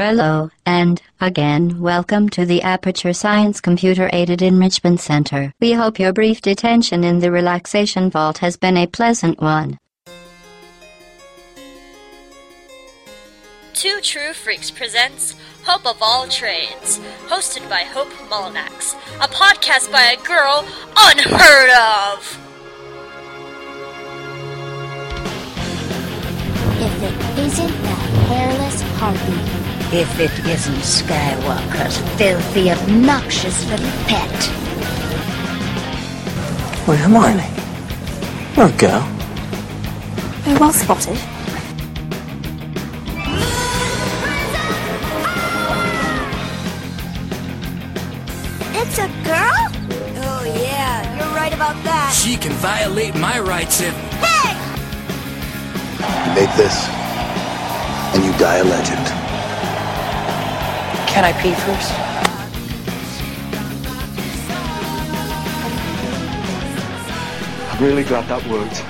Hello, and again, welcome to the Aperture Science Computer Aided Enrichment Center. We hope your brief detention in the relaxation vault has been a pleasant one. Two True Freaks presents Hope of All Trades, hosted by Hope Mullinax, a podcast by a girl unheard of. If it isn't Skywalker's filthy, obnoxious little pet. Wait, Hermione. You're a girl. Oh, well spotted. It's a girl? Oh, yeah, you're right about that. She can violate my rights if. Hey! You make this, and you die a legend. Can I pee first? I'm really glad that worked.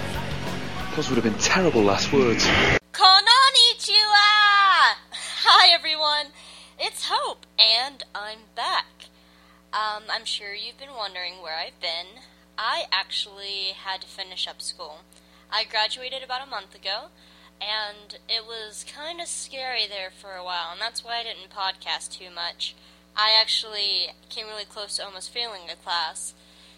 Those would have been terrible last words. Konnichiwa! Hi, everyone. It's Hope, and I'm back. Um, I'm sure you've been wondering where I've been. I actually had to finish up school. I graduated about a month ago, and it was kind of scary there for a while, and that's why I didn't podcast too much. I actually came really close to almost failing a class.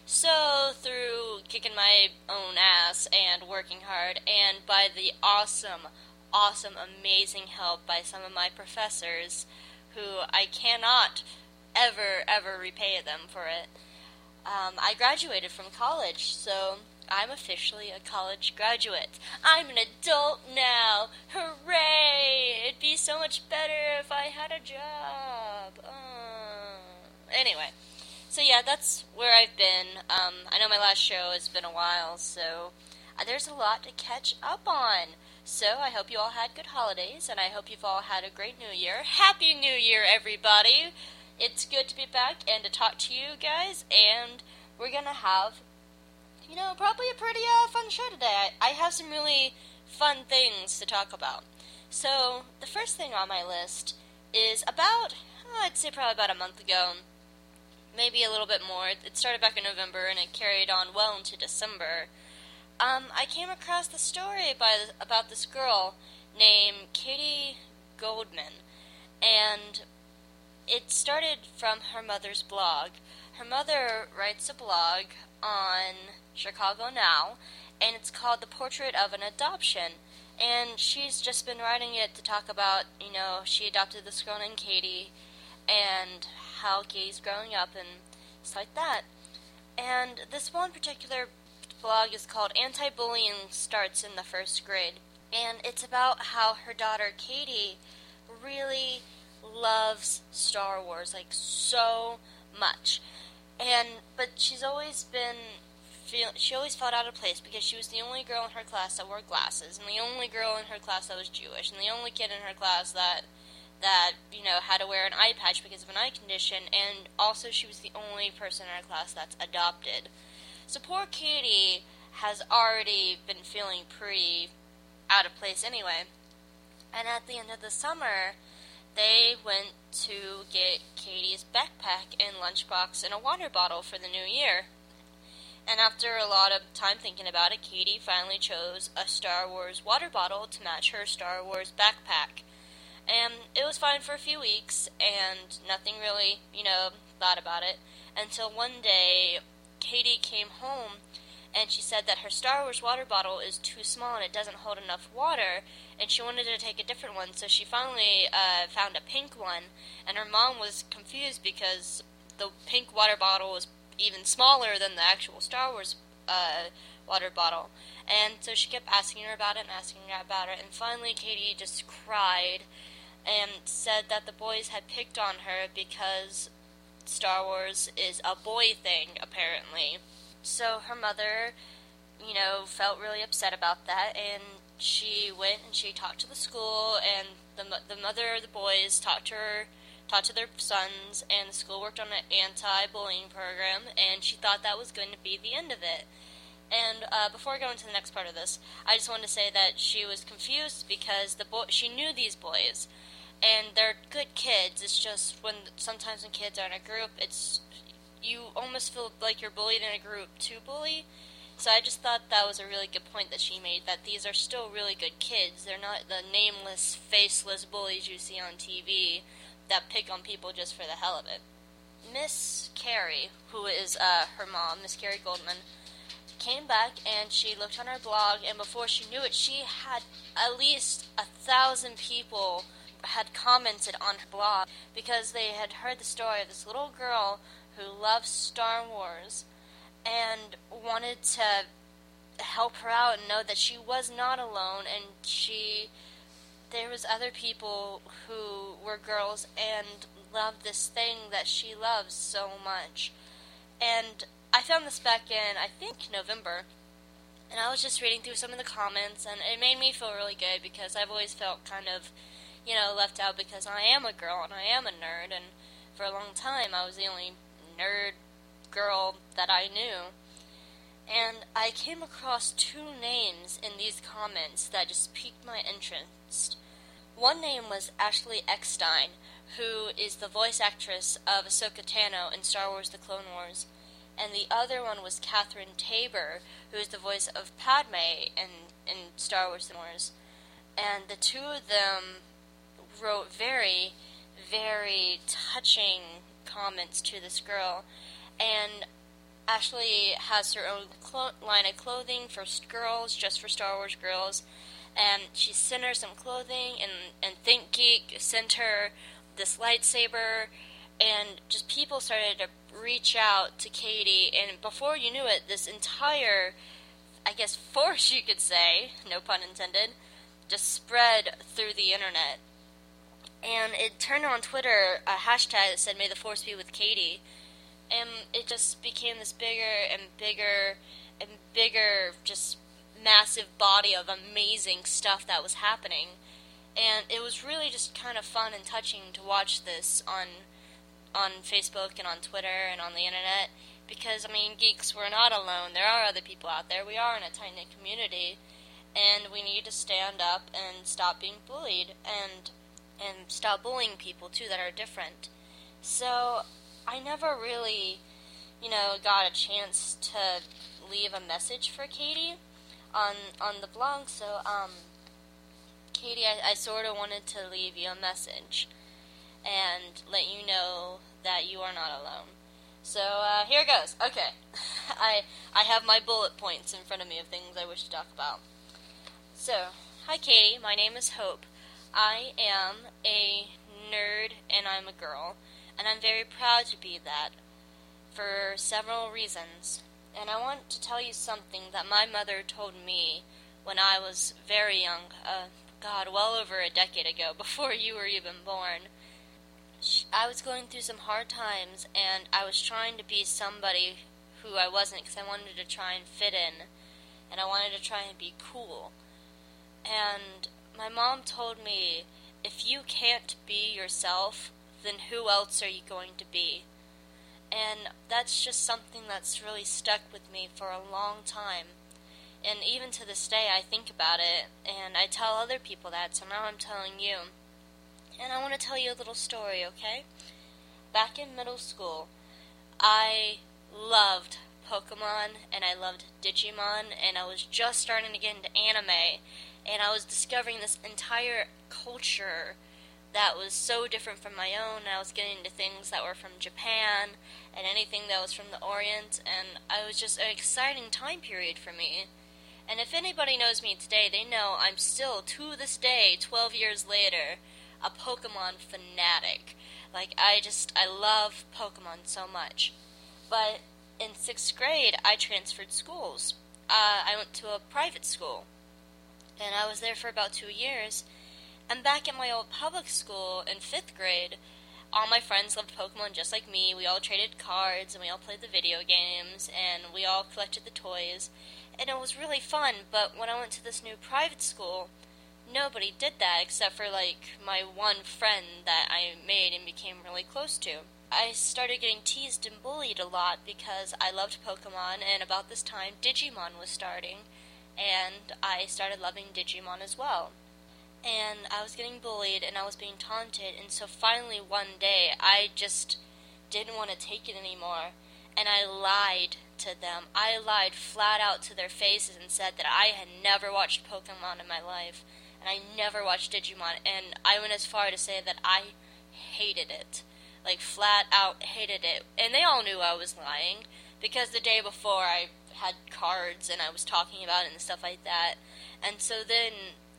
So, through kicking my own ass and working hard, and by the awesome, awesome, amazing help by some of my professors, who I cannot ever, ever repay them for it, um, I graduated from college. So, I'm officially a college graduate. I'm an adult now. Hooray! It'd be so much better if I had a job. Uh. Anyway, so yeah, that's where I've been. Um, I know my last show has been a while, so uh, there's a lot to catch up on. So I hope you all had good holidays, and I hope you've all had a great New Year. Happy New Year, everybody! It's good to be back and to talk to you guys, and we're gonna have you know, probably a pretty uh, fun show today. I, I have some really fun things to talk about. So, the first thing on my list is about, oh, I'd say probably about a month ago, maybe a little bit more. It started back in November and it carried on well into December. Um, I came across the story by about this girl named Katie Goldman, and it started from her mother's blog. Her mother writes a blog on Chicago Now, and it's called The Portrait of an Adoption. And she's just been writing it to talk about, you know, she adopted this girl named Katie and how Katie's growing up and stuff like that. And this one particular blog is called Anti Bullying Starts in the First Grade. And it's about how her daughter Katie really loves Star Wars, like so much. And but she's always been feel she always felt out of place because she was the only girl in her class that wore glasses, and the only girl in her class that was Jewish, and the only kid in her class that that you know had to wear an eye patch because of an eye condition, and also she was the only person in her class that's adopted. So poor Katie has already been feeling pretty out of place anyway. And at the end of the summer, they went to get Katie's backpack and lunchbox and a water bottle for the new year. And after a lot of time thinking about it, Katie finally chose a Star Wars water bottle to match her Star Wars backpack. And it was fine for a few weeks, and nothing really, you know, thought about it. Until one day, Katie came home and she said that her Star Wars water bottle is too small and it doesn't hold enough water, and she wanted to take a different one. So she finally uh, found a pink one, and her mom was confused because the pink water bottle was even smaller than the actual Star Wars uh, water bottle. And so she kept asking her about it and asking her about it, and finally Katie just cried and said that the boys had picked on her because Star Wars is a boy thing, apparently. So her mother, you know, felt really upset about that, and she went and she talked to the school, and the the mother of the boys talked to her taught to their sons, and the school worked on an anti-bullying program, and she thought that was going to be the end of it. And uh, before I go into the next part of this, I just wanted to say that she was confused because the boy she knew these boys, and they're good kids. It's just when sometimes when kids are in a group, it's you almost feel like you're bullied in a group to bully. So I just thought that was a really good point that she made that these are still really good kids. They're not the nameless, faceless bullies you see on TV that pick on people just for the hell of it. Miss Carrie, who is uh, her mom, Miss Carrie Goldman, came back and she looked on her blog, and before she knew it, she had at least a thousand people had commented on her blog because they had heard the story of this little girl who loves Star Wars and wanted to help her out and know that she was not alone and she there was other people who were girls and loved this thing that she loves so much. And I found this back in I think November and I was just reading through some of the comments and it made me feel really good because I've always felt kind of you know, left out because I am a girl and I am a nerd, and for a long time I was the only nerd girl that I knew. And I came across two names in these comments that just piqued my interest. One name was Ashley Eckstein, who is the voice actress of Ahsoka Tano in Star Wars The Clone Wars. And the other one was Catherine Taber, who is the voice of Padme in, in Star Wars The Wars. And the two of them wrote very, very touching comments to this girl. And Ashley has her own clo- line of clothing for girls, just for Star Wars girls. And she sent her some clothing, and, and Think Geek sent her this lightsaber. And just people started to reach out to Katie. And before you knew it, this entire, I guess, force, you could say, no pun intended, just spread through the internet and it turned on Twitter a hashtag that said "May the Force be with Katie," and it just became this bigger and bigger and bigger, just massive body of amazing stuff that was happening, and it was really just kind of fun and touching to watch this on on Facebook and on Twitter and on the internet because I mean geeks we're not alone. There are other people out there. We are in a tight knit community and we need to stand up and stop being bullied and and stop bullying people too that are different. So I never really, you know, got a chance to leave a message for Katie on on the blog. So um, Katie, I, I sort of wanted to leave you a message and let you know that you are not alone. So uh, here goes. Okay, I I have my bullet points in front of me of things I wish to talk about. So, hi Katie, my name is Hope. I am a nerd and I'm a girl, and I'm very proud to be that for several reasons. And I want to tell you something that my mother told me when I was very young, uh, God, well over a decade ago, before you were even born. I was going through some hard times, and I was trying to be somebody who I wasn't because I wanted to try and fit in, and I wanted to try and be cool. And my mom told me, if you can't be yourself, then who else are you going to be? And that's just something that's really stuck with me for a long time. And even to this day, I think about it, and I tell other people that, so now I'm telling you. And I want to tell you a little story, okay? Back in middle school, I loved Pokemon, and I loved Digimon, and I was just starting to get into anime, and I was discovering this entire culture that was so different from my own. I was getting into things that were from Japan and anything that was from the Orient, and I was just an exciting time period for me. And if anybody knows me today, they know I'm still, to this day, 12 years later, a Pokemon fanatic. Like, I just, I love Pokemon so much. But in sixth grade, I transferred schools. Uh, I went to a private school and I was there for about two years. And back at my old public school in fifth grade, all my friends loved Pokemon just like me. We all traded cards and we all played the video games and we all collected the toys. And it was really fun, but when I went to this new private school, nobody did that except for like my one friend that I made and became really close to. I started getting teased and bullied a lot because I loved Pokemon and about this time Digimon was starting and I started loving Digimon as well. And I was getting bullied and I was being taunted. And so finally one day, I just didn't want to take it anymore, and I lied to them. I lied flat out to their faces and said that I had never watched Pokemon in my life, and I never watched Digimon, and I went as far to say that I hated it. Like, flat out hated it. And they all knew I was lying, because the day before I had cards and I was talking about it and stuff like that. And so then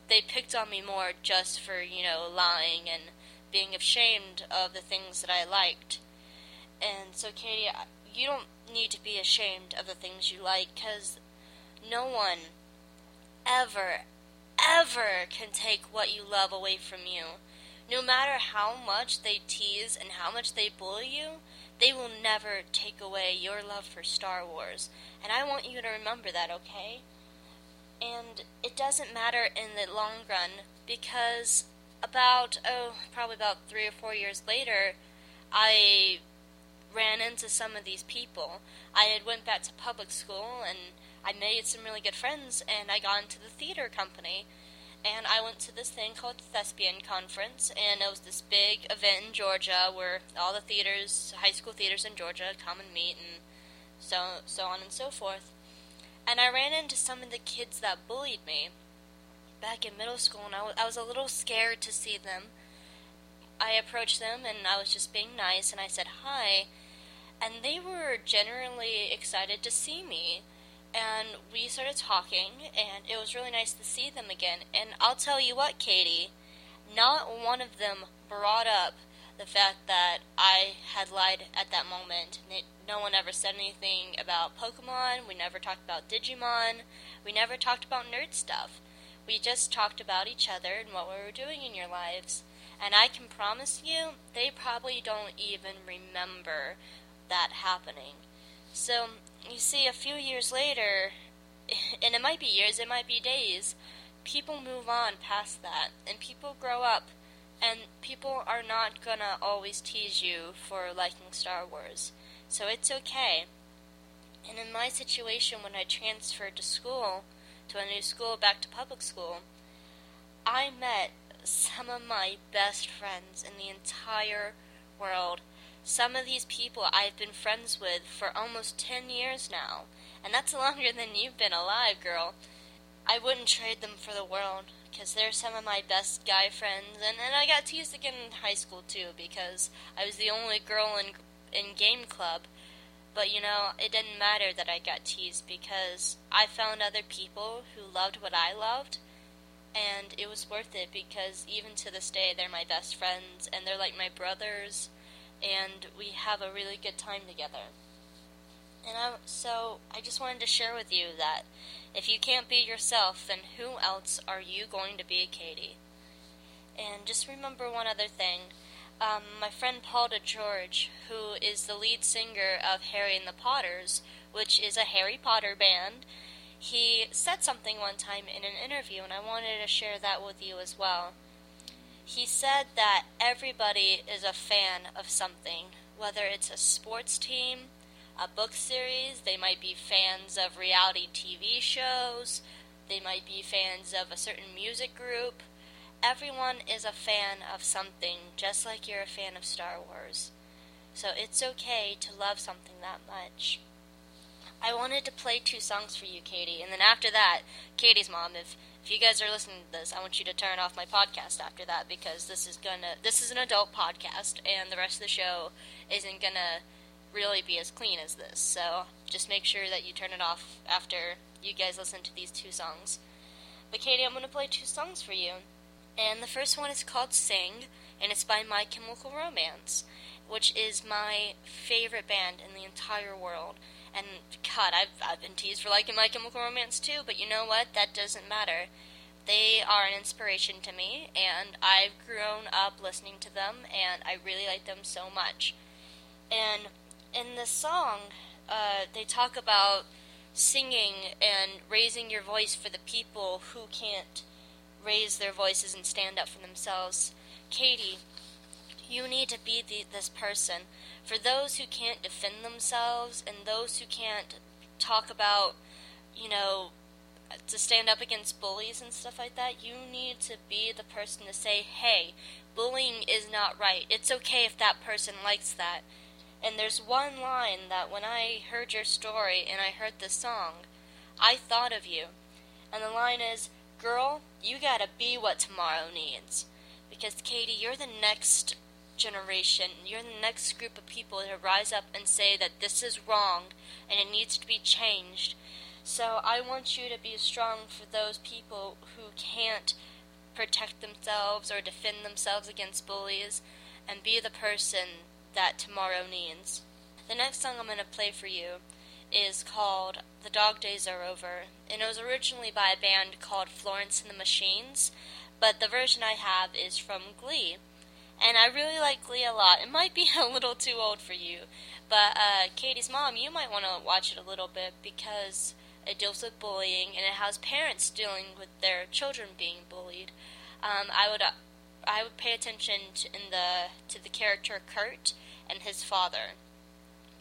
they picked on me more just for, you know, lying and being ashamed of the things that I liked. And so, Katie, you don't need to be ashamed of the things you like because no one ever, ever can take what you love away from you. No matter how much they tease and how much they bully you, they will never take away your love for Star Wars. And I want you to remember that, okay? And it doesn't matter in the long run because about, oh, probably about three or four years later, I ran into some of these people. I had went back to public school and I made some really good friends and I got into the theater company and I went to this thing called the Thespian Conference and it was this big event in Georgia where all the theaters, high school theaters in Georgia come and meet and so so on and so forth. And I ran into some of the kids that bullied me back in middle school and I, w- I was a little scared to see them. I approached them and I was just being nice and I said hi and they were generally excited to see me. And we started talking, and it was really nice to see them again. And I'll tell you what, Katie, not one of them brought up the fact that I had lied at that moment. No one ever said anything about Pokemon. We never talked about Digimon. We never talked about nerd stuff. We just talked about each other and what we were doing in your lives. And I can promise you, they probably don't even remember that happening. So, you see, a few years later, and it might be years, it might be days, people move on past that, and people grow up, and people are not gonna always tease you for liking Star Wars. So it's okay. And in my situation, when I transferred to school, to a new school, back to public school, I met some of my best friends in the entire world some of these people I've been friends with for almost 10 years now, and that's longer than you've been alive, girl. I wouldn't trade them for the world, because they're some of my best guy friends, and, and I got teased again in high school, too, because I was the only girl in, in game club. But, you know, it didn't matter that I got teased, because I found other people who loved what I loved, and it was worth it, because even to this day, they're my best friends, and they're like my brothers, and we have a really good time together. And I, so I just wanted to share with you that if you can't be yourself, then who else are you going to be, Katie? And just remember one other thing. Um, my friend Paul DeGeorge, who is the lead singer of Harry and the Potters, which is a Harry Potter band, he said something one time in an interview, and I wanted to share that with you as well. He said that everybody is a fan of something, whether it's a sports team, a book series, they might be fans of reality TV shows, they might be fans of a certain music group. Everyone is a fan of something, just like you're a fan of Star Wars. So it's okay to love something that much. I wanted to play two songs for you, Katie, and then after that, Katie's mom, if if you guys are listening to this, I want you to turn off my podcast after that because this is gonna this is an adult podcast and the rest of the show isn't gonna really be as clean as this. So just make sure that you turn it off after you guys listen to these two songs. But Katie, I'm gonna play two songs for you. And the first one is called Sing, and it's by My Chemical Romance, which is my favorite band in the entire world. And God, I've I've been teased for liking My Chemical Romance too, but you know what? That doesn't matter. They are an inspiration to me, and I've grown up listening to them, and I really like them so much. And in the song, uh, they talk about singing and raising your voice for the people who can't raise their voices and stand up for themselves. Katie, you need to be the, this person for those who can't defend themselves and those who can't talk about, you know, to stand up against bullies and stuff like that, you need to be the person to say, hey, bullying is not right. It's okay if that person likes that. And there's one line that when I heard your story and I heard the song, I thought of you. And the line is, Girl, you gotta be what tomorrow needs. Because, Katie, you're the next generation. You're the next group of people to rise up and say that this is wrong and it needs to be changed. So I want you to be strong for those people who can't protect themselves or defend themselves against bullies and be the person that tomorrow needs. The next song I'm going to play for you is called The Dog Days Are Over, and it was originally by a band called Florence and the Machines, but the version I have is from Glee. And I really like Glee a lot. It might be a little too old for you, but uh, Katie's mom, you might want to watch it a little bit because it deals with bullying and it has parents dealing with their children being bullied. Um, I would uh, I would pay attention to, in the to the character Kurt and his father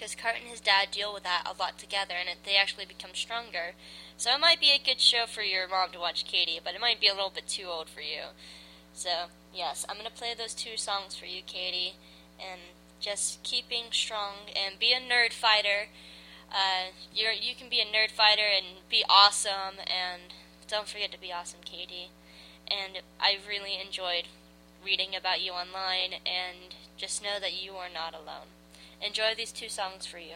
because Kurt and his dad deal with that a lot together, and it, they actually become stronger. So it might be a good show for your mom to watch, Katie, but it might be a little bit too old for you. So yes, I'm gonna play those two songs for you, Katie, and just keeping strong and be a nerd fighter. Uh, you you can be a nerd fighter and be awesome, and don't forget to be awesome, Katie. And I really enjoyed reading about you online, and just know that you are not alone. Enjoy these two songs for you.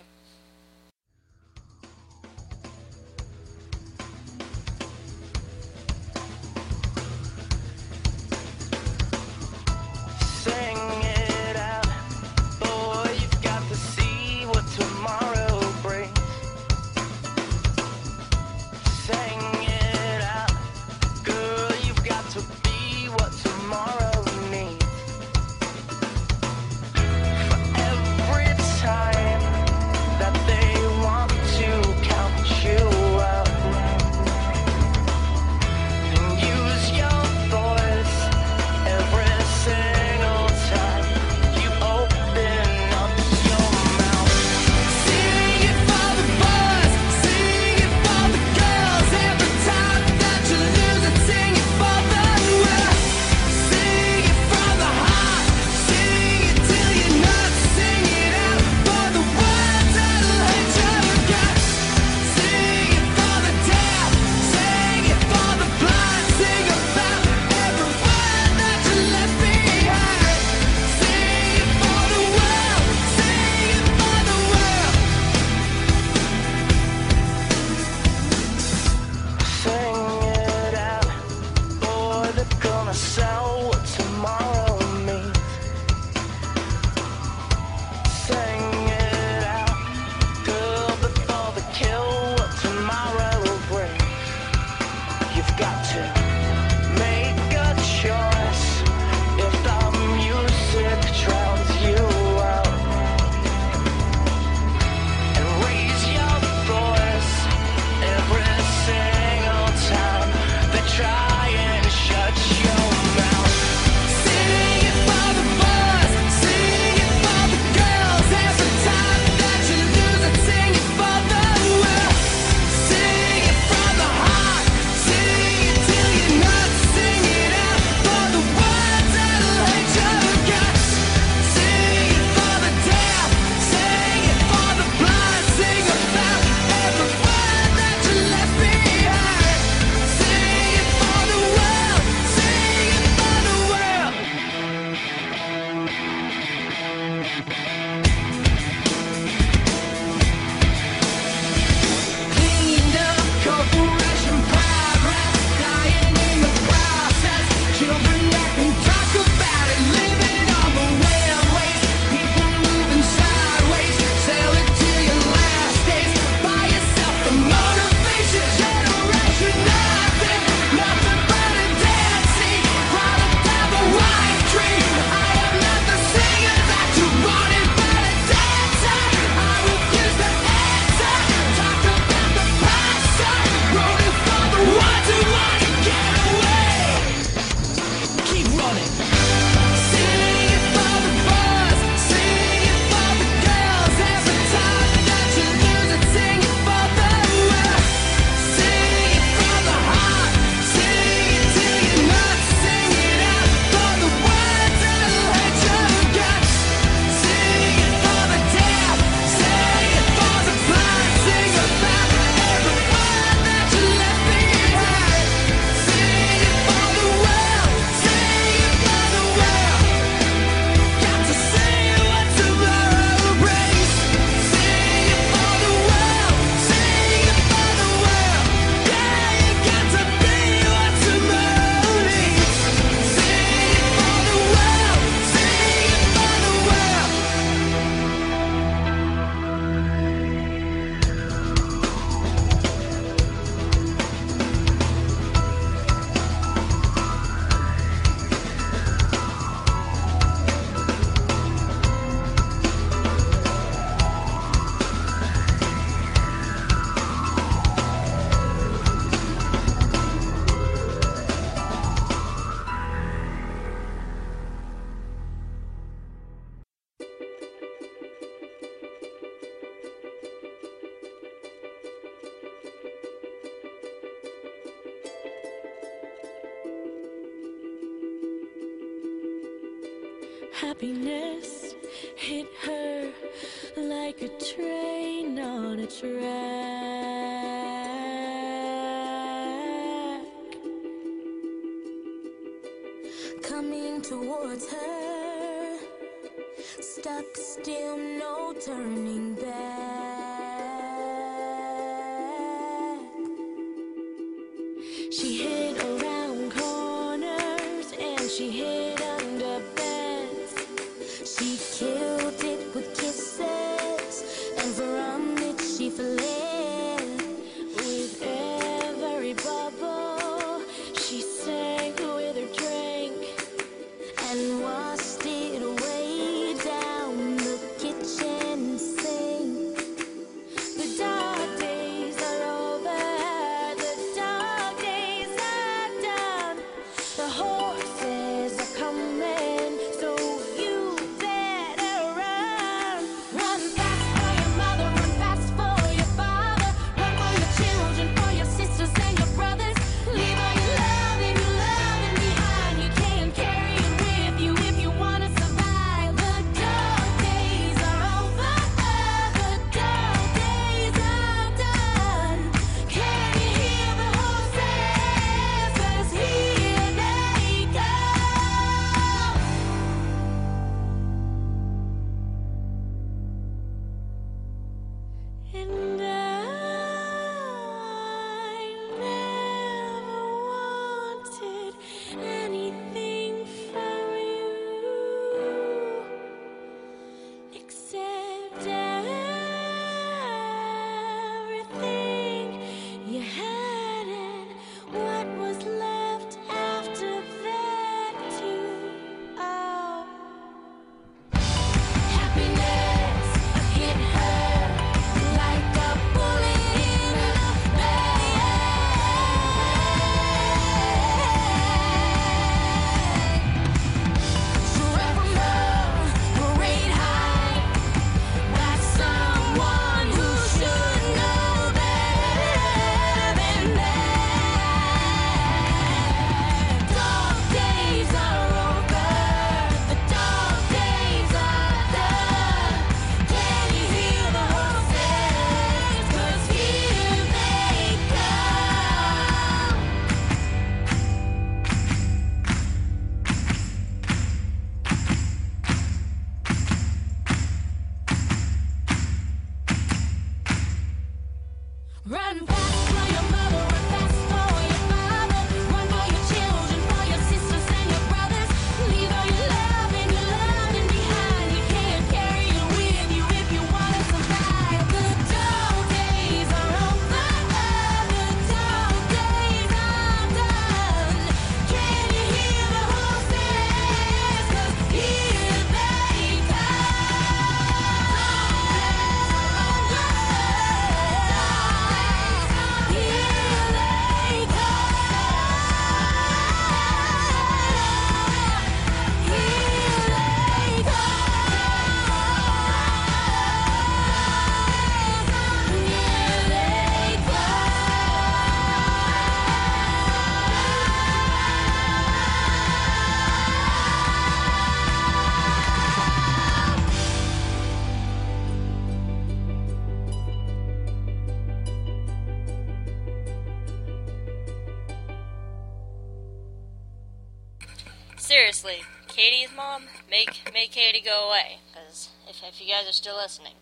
Make Katie go away. Because if, if you guys are still listening,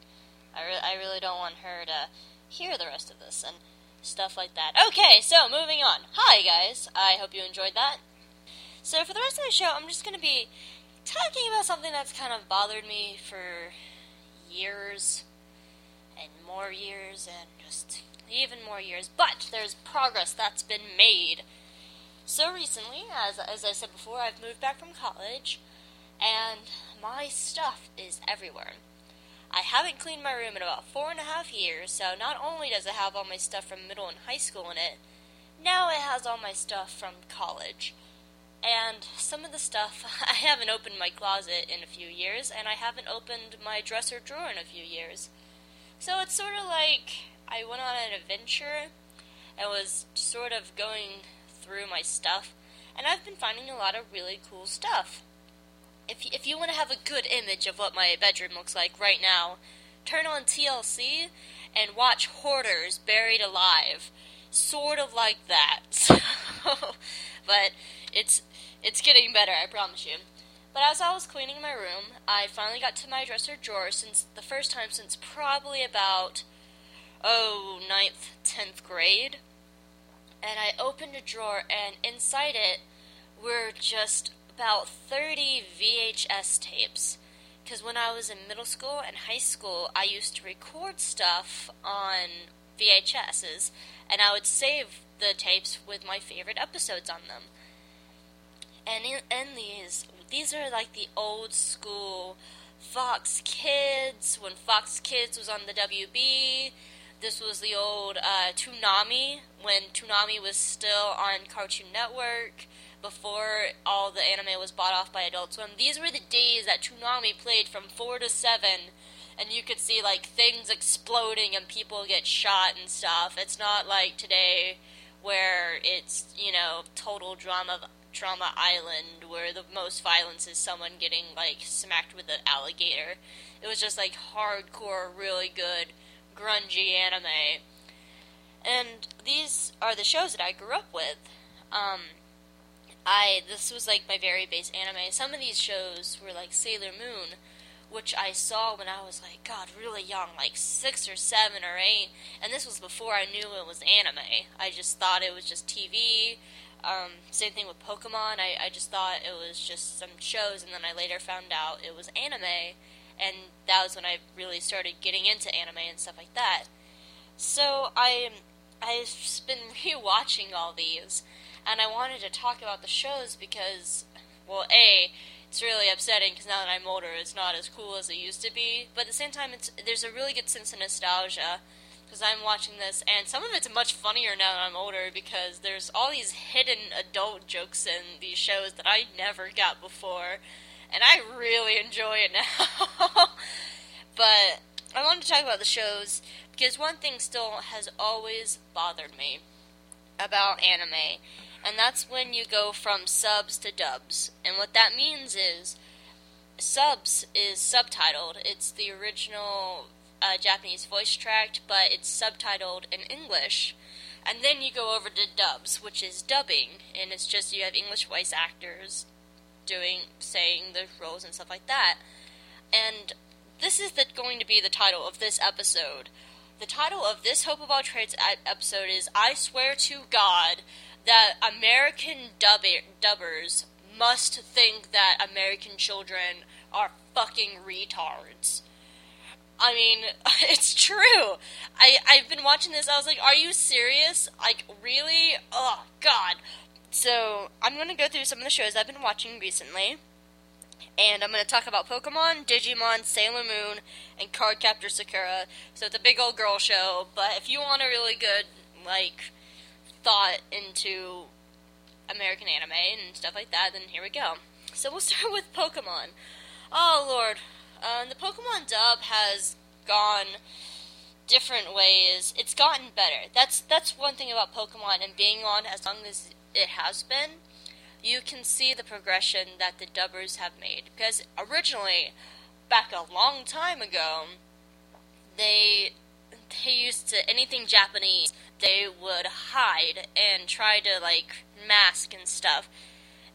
I, re- I really don't want her to hear the rest of this and stuff like that. Okay, so moving on. Hi, guys. I hope you enjoyed that. So, for the rest of the show, I'm just going to be talking about something that's kind of bothered me for years and more years and just even more years. But there's progress that's been made. So recently, as as I said before, I've moved back from college, and my stuff is everywhere. I haven't cleaned my room in about four and a half years, so not only does it have all my stuff from middle and high school in it, now it has all my stuff from college. And some of the stuff, I haven't opened my closet in a few years, and I haven't opened my dresser drawer in a few years. So it's sort of like I went on an adventure and was sort of going through my stuff, and I've been finding a lot of really cool stuff. If if you want to have a good image of what my bedroom looks like right now, turn on TLC and watch Hoarders Buried Alive. Sort of like that. but it's it's getting better, I promise you. But as I was cleaning my room, I finally got to my dresser drawer since the first time since probably about oh ninth, tenth grade. And I opened a drawer and inside it were just about 30 VHS tapes. Because when I was in middle school and high school, I used to record stuff on VHSs, and I would save the tapes with my favorite episodes on them. And in, in these, these are like the old school Fox Kids, when Fox Kids was on the WB. This was the old uh, Toonami, when Toonami was still on Cartoon Network before all the anime was bought off by Adult Swim. These were the days that Toonami played from 4 to 7, and you could see, like, things exploding and people get shot and stuff. It's not like today where it's, you know, total drama Drama Island, where the most violence is someone getting, like, smacked with an alligator. It was just, like, hardcore, really good, grungy anime. And these are the shows that I grew up with. Um, I this was like my very base anime. Some of these shows were like Sailor Moon, which I saw when I was like God, really young, like six or seven or eight, and this was before I knew it was anime. I just thought it was just TV. Um, same thing with Pokemon. I, I just thought it was just some shows, and then I later found out it was anime, and that was when I really started getting into anime and stuff like that. So I I've been rewatching all these and I wanted to talk about the shows because, well, a it's really upsetting because now that I'm older, it's not as cool as it used to be. But at the same time, it's there's a really good sense of nostalgia because I'm watching this, and some of it's much funnier now that I'm older because there's all these hidden adult jokes in these shows that I never got before, and I really enjoy it now. but I wanted to talk about the shows because one thing still has always bothered me about anime, and that's when you go from subs to dubs. And what that means is subs is subtitled. It's the original uh, Japanese voice track, but it's subtitled in English. And then you go over to dubs, which is dubbing, and it's just you have English voice actors doing saying the roles and stuff like that. And this is the, going to be the title of this episode. The title of this Hope of All Trades episode is I Swear to God that American dubber, dubbers must think that American children are fucking retards. I mean, it's true. I I've been watching this. I was like, "Are you serious? Like, really? Oh God." So I'm gonna go through some of the shows I've been watching recently, and I'm gonna talk about Pokemon, Digimon, Sailor Moon, and Cardcaptor Sakura. So it's a big old girl show. But if you want a really good like thought into American anime and stuff like that, then here we go. So we'll start with Pokemon. Oh lord, uh, the Pokemon dub has gone different ways. It's gotten better. That's that's one thing about Pokemon and being on as long as it has been. You can see the progression that the dubbers have made because originally, back a long time ago, they they used to anything Japanese they would hide and try to like mask and stuff.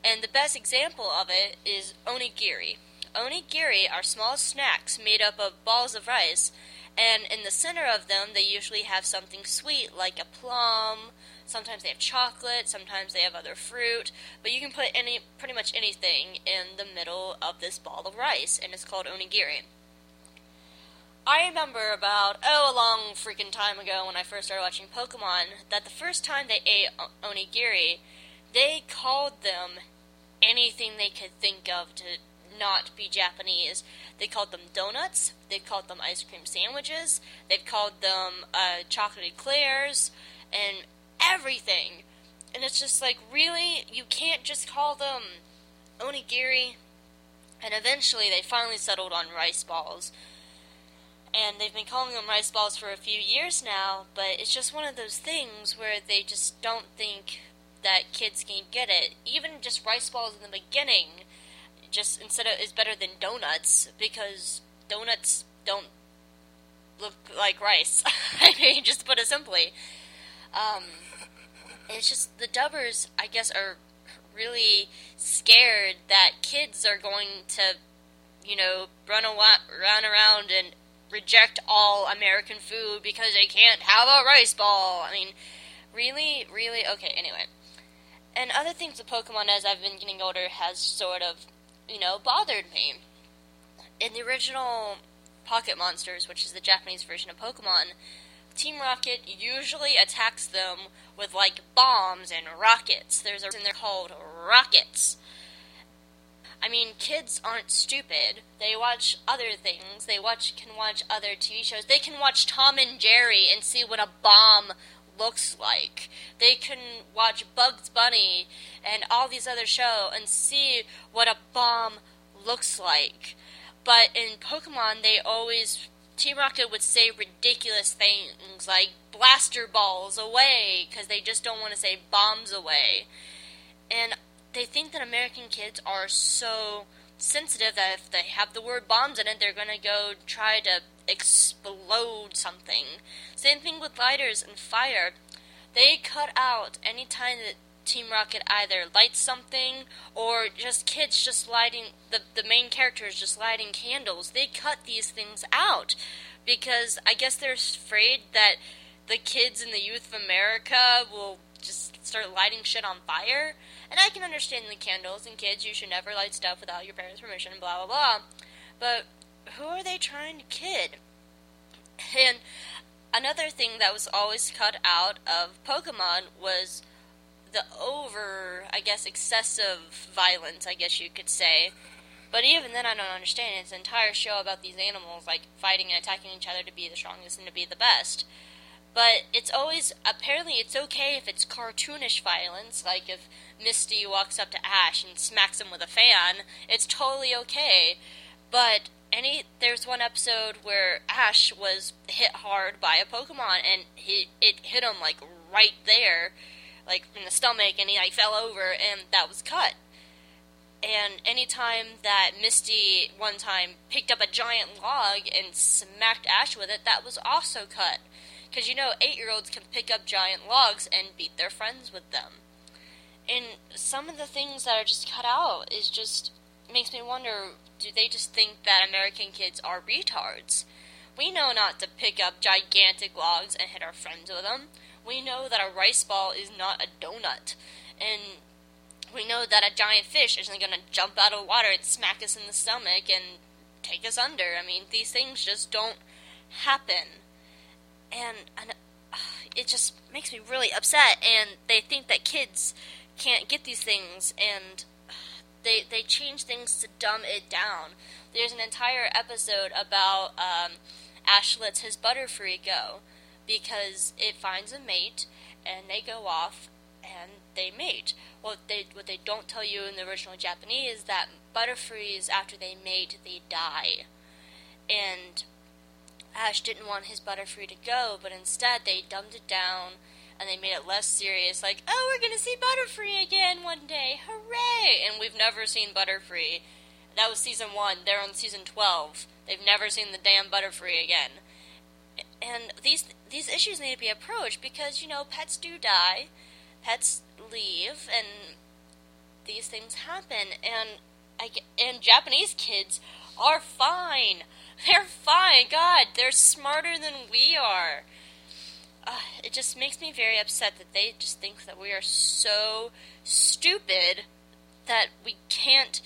And the best example of it is onigiri. Onigiri are small snacks made up of balls of rice, and in the center of them they usually have something sweet like a plum. Sometimes they have chocolate, sometimes they have other fruit, but you can put any pretty much anything in the middle of this ball of rice, and it's called onigiri. I remember about, oh, a long freaking time ago when I first started watching Pokemon, that the first time they ate onigiri, they called them anything they could think of to not be Japanese. They called them donuts, they called them ice cream sandwiches, they've called them uh, chocolate eclairs, and everything. And it's just like, really? You can't just call them onigiri? And eventually they finally settled on rice balls and they've been calling them rice balls for a few years now, but it's just one of those things where they just don't think that kids can get it. Even just rice balls in the beginning, just instead of is better than donuts because donuts don't look like rice. I mean, just put it simply. Um, it's just the dubbers, I guess, are really scared that kids are going to, you know, run, awa- run around and reject all American food because they can't have a rice ball. I mean, really, really, okay, anyway. And other things with Pokemon as I've been getting older has sort of, you know, bothered me. In the original Pocket Monsters, which is the Japanese version of Pokemon, Team Rocket usually attacks them with like bombs and rockets. There's a and they're called rockets. I mean, kids aren't stupid. They watch other things. They watch can watch other TV shows. They can watch Tom and Jerry and see what a bomb looks like. They can watch Bugs Bunny and all these other shows and see what a bomb looks like. But in Pokemon, they always Team Rocket would say ridiculous things like blaster balls away because they just don't want to say bombs away. And they think that American kids are so sensitive that if they have the word bombs in it, they're going to go try to explode something. Same thing with lighters and fire. They cut out any time that Team Rocket either lights something or just kids just lighting the the main characters just lighting candles. They cut these things out because I guess they're afraid that the kids in the youth of America will just start lighting shit on fire. And I can understand the candles and kids, you should never light stuff without your parents' permission, blah blah blah. But who are they trying to kid? And another thing that was always cut out of Pokemon was the over, I guess, excessive violence, I guess you could say. But even then, I don't understand. It's an entire show about these animals, like, fighting and attacking each other to be the strongest and to be the best. But it's always, apparently, it's okay if it's cartoonish violence, like if Misty walks up to Ash and smacks him with a fan, it's totally okay. But any there's one episode where Ash was hit hard by a Pokemon and he it hit him like right there, like in the stomach, and he like fell over, and that was cut. And anytime that Misty one time picked up a giant log and smacked Ash with it, that was also cut. Because you know, eight year olds can pick up giant logs and beat their friends with them. And some of the things that are just cut out is just makes me wonder do they just think that American kids are retards? We know not to pick up gigantic logs and hit our friends with them. We know that a rice ball is not a donut. And we know that a giant fish isn't going to jump out of water and smack us in the stomach and take us under. I mean, these things just don't happen. And, and uh, it just makes me really upset. And they think that kids can't get these things, and they they change things to dumb it down. There's an entire episode about um, Ash lets his Butterfree go because it finds a mate, and they go off and they mate. What they what they don't tell you in the original Japanese is that Butterfrees after they mate they die, and Ash didn't want his Butterfree to go, but instead they dumbed it down and they made it less serious, like, oh, we're gonna see Butterfree again one day, hooray! And we've never seen Butterfree. That was season one. They're on season twelve. They've never seen the damn Butterfree again. And these these issues need to be approached because you know pets do die, pets leave, and these things happen. And I and Japanese kids are fine. They're fine. God, they're smarter than we are uh, it just makes me very upset that they just think that we are so stupid that we can't,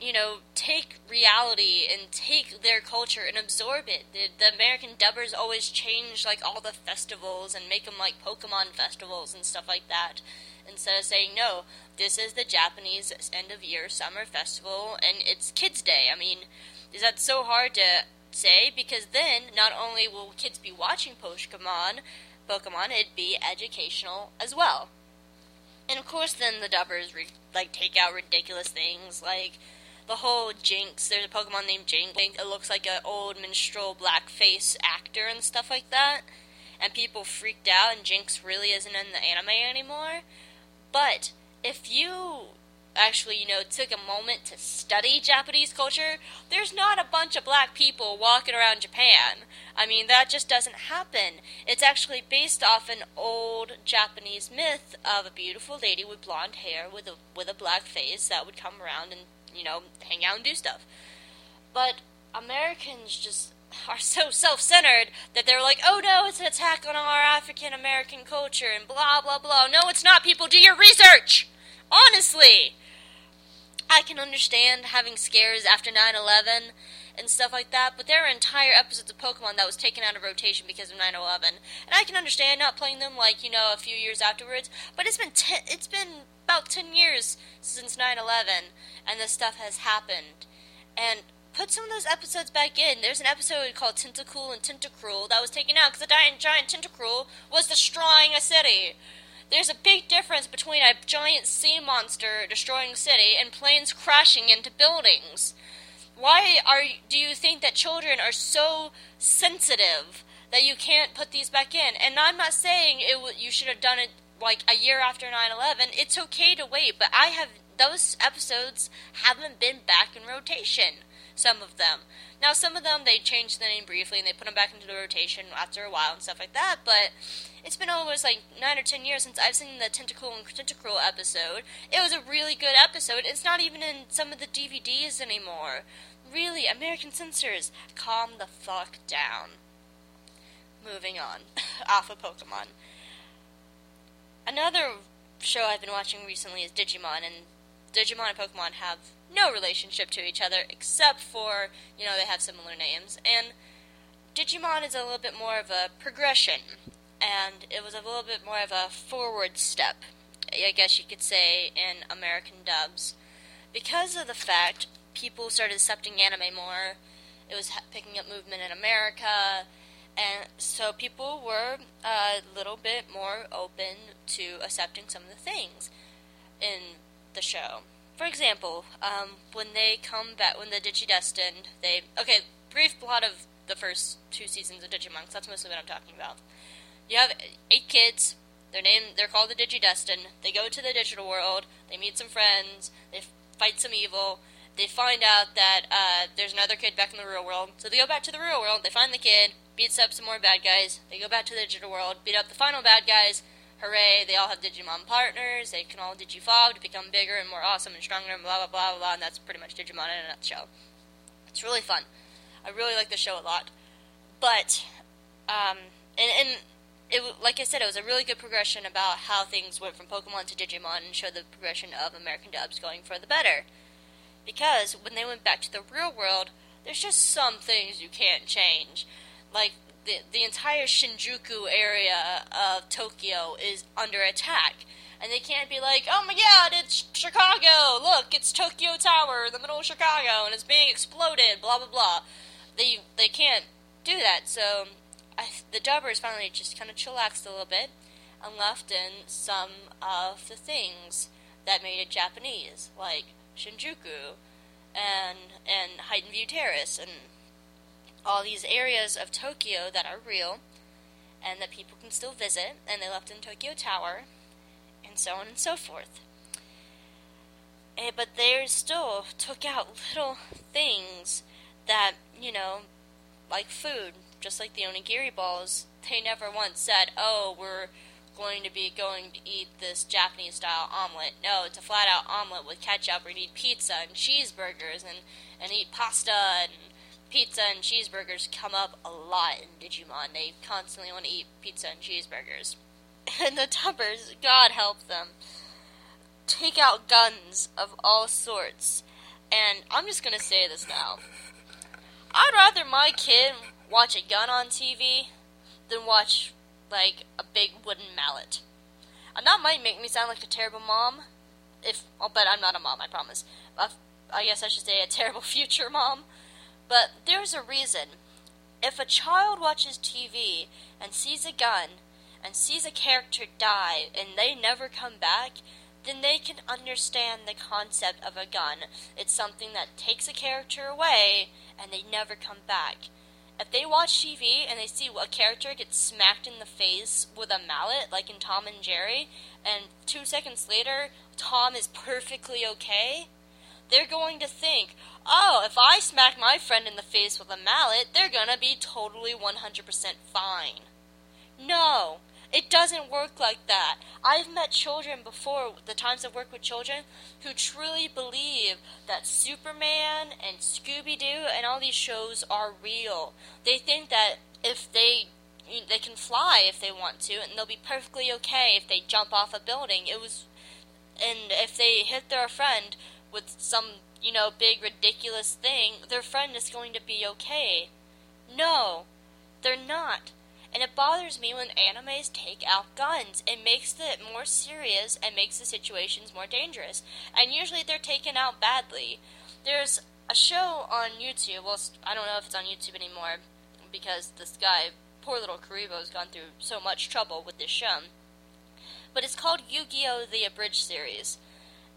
you know, take reality and take their culture and absorb it. The, the American dubbers always change like all the festivals and make them like Pokemon festivals and stuff like that. Instead of saying, no, this is the Japanese end of year summer festival and it's Kids Day. I mean, is that so hard to say because then not only will kids be watching Pokemon, Pokemon, it'd be educational as well. And of course, then the dubbers re- like take out ridiculous things like the whole Jinx. There's a Pokemon named Jinx. It looks like an old minstrel blackface actor and stuff like that. And people freaked out, and Jinx really isn't in the anime anymore. But if you actually, you know, took a moment to study Japanese culture, there's not a bunch of black people walking around Japan. I mean, that just doesn't happen. It's actually based off an old Japanese myth of a beautiful lady with blonde hair with a with a black face that would come around and, you know, hang out and do stuff. But Americans just are so self-centered that they're like, "Oh no, it's an attack on our African American culture and blah blah blah." No, it's not. People, do your research. Honestly, I can understand having scares after 9/11 and stuff like that, but there are entire episodes of Pokemon that was taken out of rotation because of 9/11, and I can understand not playing them like you know a few years afterwards. But it's been ten, it's been about 10 years since 9/11, and this stuff has happened, and put some of those episodes back in. There's an episode called Tentacool and Tentacruel that was taken out because the giant, giant Tentacruel was destroying a city. There's a big difference between a giant sea monster destroying a city and planes crashing into buildings. Why are do you think that children are so sensitive that you can't put these back in? And I'm not saying it you should have done it like a year after 9/11. It's okay to wait, but I have those episodes haven't been back in rotation. Some of them. Now, some of them they changed the name briefly and they put them back into the rotation after a while and stuff like that. But it's been almost like nine or ten years since I've seen the Tentacool and Tentacruel episode. It was a really good episode. It's not even in some of the DVDs anymore. Really, American censors, calm the fuck down. Moving on, off of Pokemon. Another show I've been watching recently is Digimon, and Digimon and Pokemon have no relationship to each other except for, you know, they have similar names. And Digimon is a little bit more of a progression, and it was a little bit more of a forward step, I guess you could say, in American dubs. Because of the fact people started accepting anime more, it was picking up movement in America, and so people were a little bit more open to accepting some of the things in the show. For example, um, when they come back, when the Digidestined, they okay. Brief plot of the first two seasons of Digimon. that's mostly what I'm talking about. You have eight kids. They're named. They're called the Digidestined. They go to the digital world. They meet some friends. They fight some evil. They find out that uh, there's another kid back in the real world. So they go back to the real world. They find the kid. Beats up some more bad guys. They go back to the digital world. Beat up the final bad guys. Hooray! They all have Digimon partners. They can all Digivolve to become bigger and more awesome and stronger and blah blah blah blah. blah and that's pretty much Digimon in a nutshell. It's really fun. I really like the show a lot. But, um, and, and it, like I said, it was a really good progression about how things went from Pokemon to Digimon and showed the progression of American dubs going for the better. Because when they went back to the real world, there's just some things you can't change. Like, the, the entire Shinjuku area of Tokyo is under attack. And they can't be like, oh my god, it's Chicago! Look, it's Tokyo Tower in the middle of Chicago and it's being exploded, blah blah blah. They, they can't do that, so I, the dubbers finally just kind of chillaxed a little bit and left in some of the things that made it Japanese, like Shinjuku and and Highton View Terrace and all these areas of Tokyo that are real and that people can still visit, and they left in Tokyo Tower, and so on and so forth. Eh, but they still took out little things that, you know, like food, just like the onigiri balls, they never once said, oh, we're going to be going to eat this Japanese style omelet. No, it's a flat out omelet with ketchup. To eat pizza and cheeseburgers and, and eat pasta and pizza and cheeseburgers come up a lot in Digimon. They constantly want to eat pizza and cheeseburgers. And the Tubbers, God help them, take out guns of all sorts. And I'm just going to say this now. I'd rather my kid watch a gun on TV than watch, like, a big wooden mallet. And that might make me sound like a terrible mom, if, oh, but I'm not a mom, I promise. I guess I should say a terrible future mom. But there's a reason. If a child watches TV and sees a gun and sees a character die and they never come back, then they can understand the concept of a gun. It's something that takes a character away and they never come back. if they watch TV and they see a character get smacked in the face with a mallet, like in Tom and Jerry, and two seconds later, Tom is perfectly okay, they're going to think, oh, if I smack my friend in the face with a mallet, they're gonna be totally 100% fine. No, it doesn't work like that. I've met children before, the times I've worked with children, who truly believe that Superman and Scooby Doo and all these shows are real. They think that if they they can fly if they want to, and they'll be perfectly okay if they jump off a building. It was, and if they hit their friend with some you know big ridiculous thing, their friend is going to be okay. No, they're not. And it bothers me when animes take out guns. It makes it more serious and makes the situations more dangerous. And usually they're taken out badly. There's a show on YouTube. Well, I don't know if it's on YouTube anymore because this guy, poor little Kuriboh, has gone through so much trouble with this show. But it's called Yu-Gi-Oh! The Abridged Series.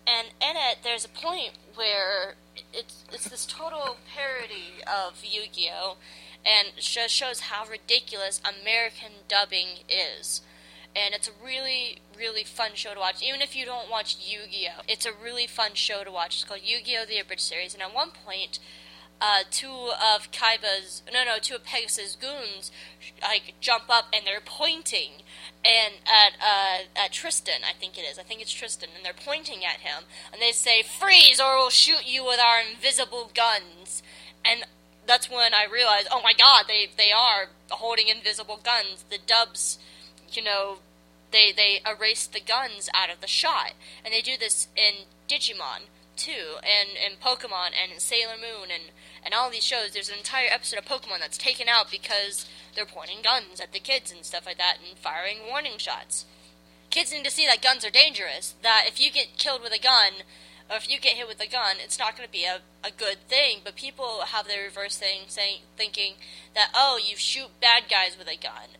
And in it, there's a point where it's it's this total parody of Yu-Gi-Oh! and just shows how ridiculous American dubbing is. And it's a really, really fun show to watch. Even if you don't watch Yu-Gi-Oh, it's a really fun show to watch. It's called Yu-Gi-Oh: The Abridged Series, and at one point, uh, two of Kaiba's no, no, two of Pegasus' goons like jump up and they're pointing and at uh, at Tristan, I think it is. I think it's Tristan, and they're pointing at him, and they say, "Freeze, or we'll shoot you with our invisible guns." And that's when I realized, oh my god, they they are holding invisible guns. The dubs, you know, they they erase the guns out of the shot, and they do this in Digimon too, and in Pokemon and Sailor Moon and and all these shows. There's an entire episode of Pokemon that's taken out because they're pointing guns at the kids and stuff like that and firing warning shots. Kids need to see that guns are dangerous. That if you get killed with a gun, or if you get hit with a gun, it's not going to be a, a good thing. But people have the reverse thing, saying thinking that oh, you shoot bad guys with a gun.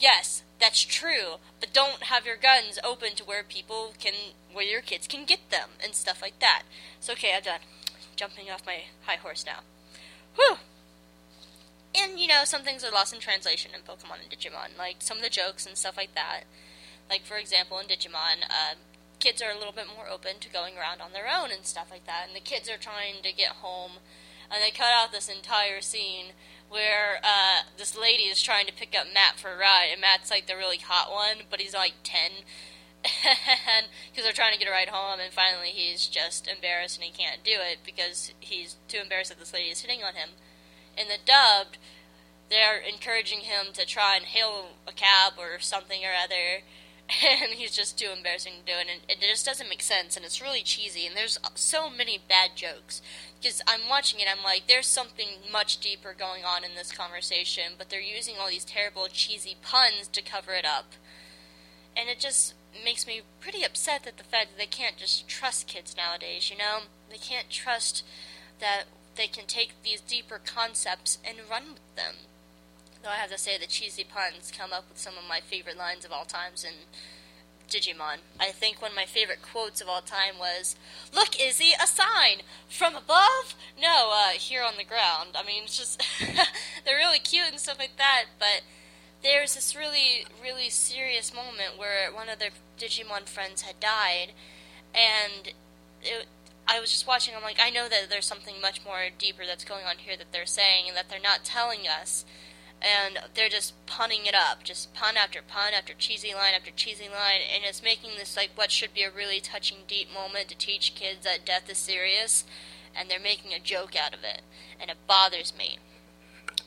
Yes, that's true, but don't have your guns open to where people can, where your kids can get them and stuff like that. So okay, I'm done. Jumping off my high horse now. Whew. And you know, some things are lost in translation in Pokemon and Digimon, like some of the jokes and stuff like that. Like for example, in Digimon, uh, kids are a little bit more open to going around on their own and stuff like that. And the kids are trying to get home, and they cut out this entire scene where uh, this lady is trying to pick up Matt for a ride, and Matt's like the really hot one, but he's like ten, and because they're trying to get a ride home, and finally he's just embarrassed and he can't do it because he's too embarrassed that this lady is hitting on him. In the dubbed, they're encouraging him to try and hail a cab or something or other and he's just too embarrassing to do it, and it just doesn't make sense, and it's really cheesy, and there's so many bad jokes. Because I'm watching it, I'm like, there's something much deeper going on in this conversation, but they're using all these terrible, cheesy puns to cover it up. And it just makes me pretty upset that the fact that they can't just trust kids nowadays, you know? They can't trust that they can take these deeper concepts and run with them. Though I have to say the cheesy puns come up with some of my favorite lines of all times in Digimon. I think one of my favorite quotes of all time was, "Look, Izzy, a sign from above." No, uh, here on the ground. I mean, it's just they're really cute and stuff like that. But there's this really, really serious moment where one of their Digimon friends had died, and it, I was just watching. I'm like, I know that there's something much more deeper that's going on here that they're saying, and that they're not telling us and they're just punning it up, just pun after pun after cheesy line after cheesy line, and it's making this like what should be a really touching, deep moment to teach kids that death is serious, and they're making a joke out of it, and it bothers me.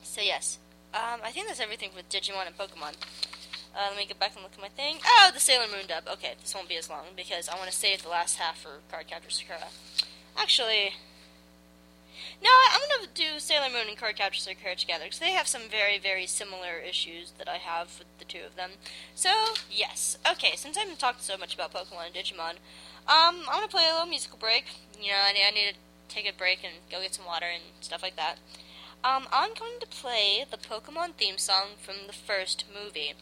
So yes, um, I think that's everything with Digimon and Pokemon. Uh, let me get back and look at my thing. Oh, the Sailor Moon dub. Okay, this won't be as long because I want to save the last half for Card Cardcaptor Sakura. Actually, no, I'm gonna do Sailor Moon and Cardcaptor Sakura together because they have some very, very similar issues that I have with the two of them. So yes, okay. Since I've talked so much about Pokemon and Digimon, um, I'm gonna play a little musical break. You know, I need, I need to take a break and go get some water and stuff like that. Um, I'm going to play the Pokemon theme song from the first movie.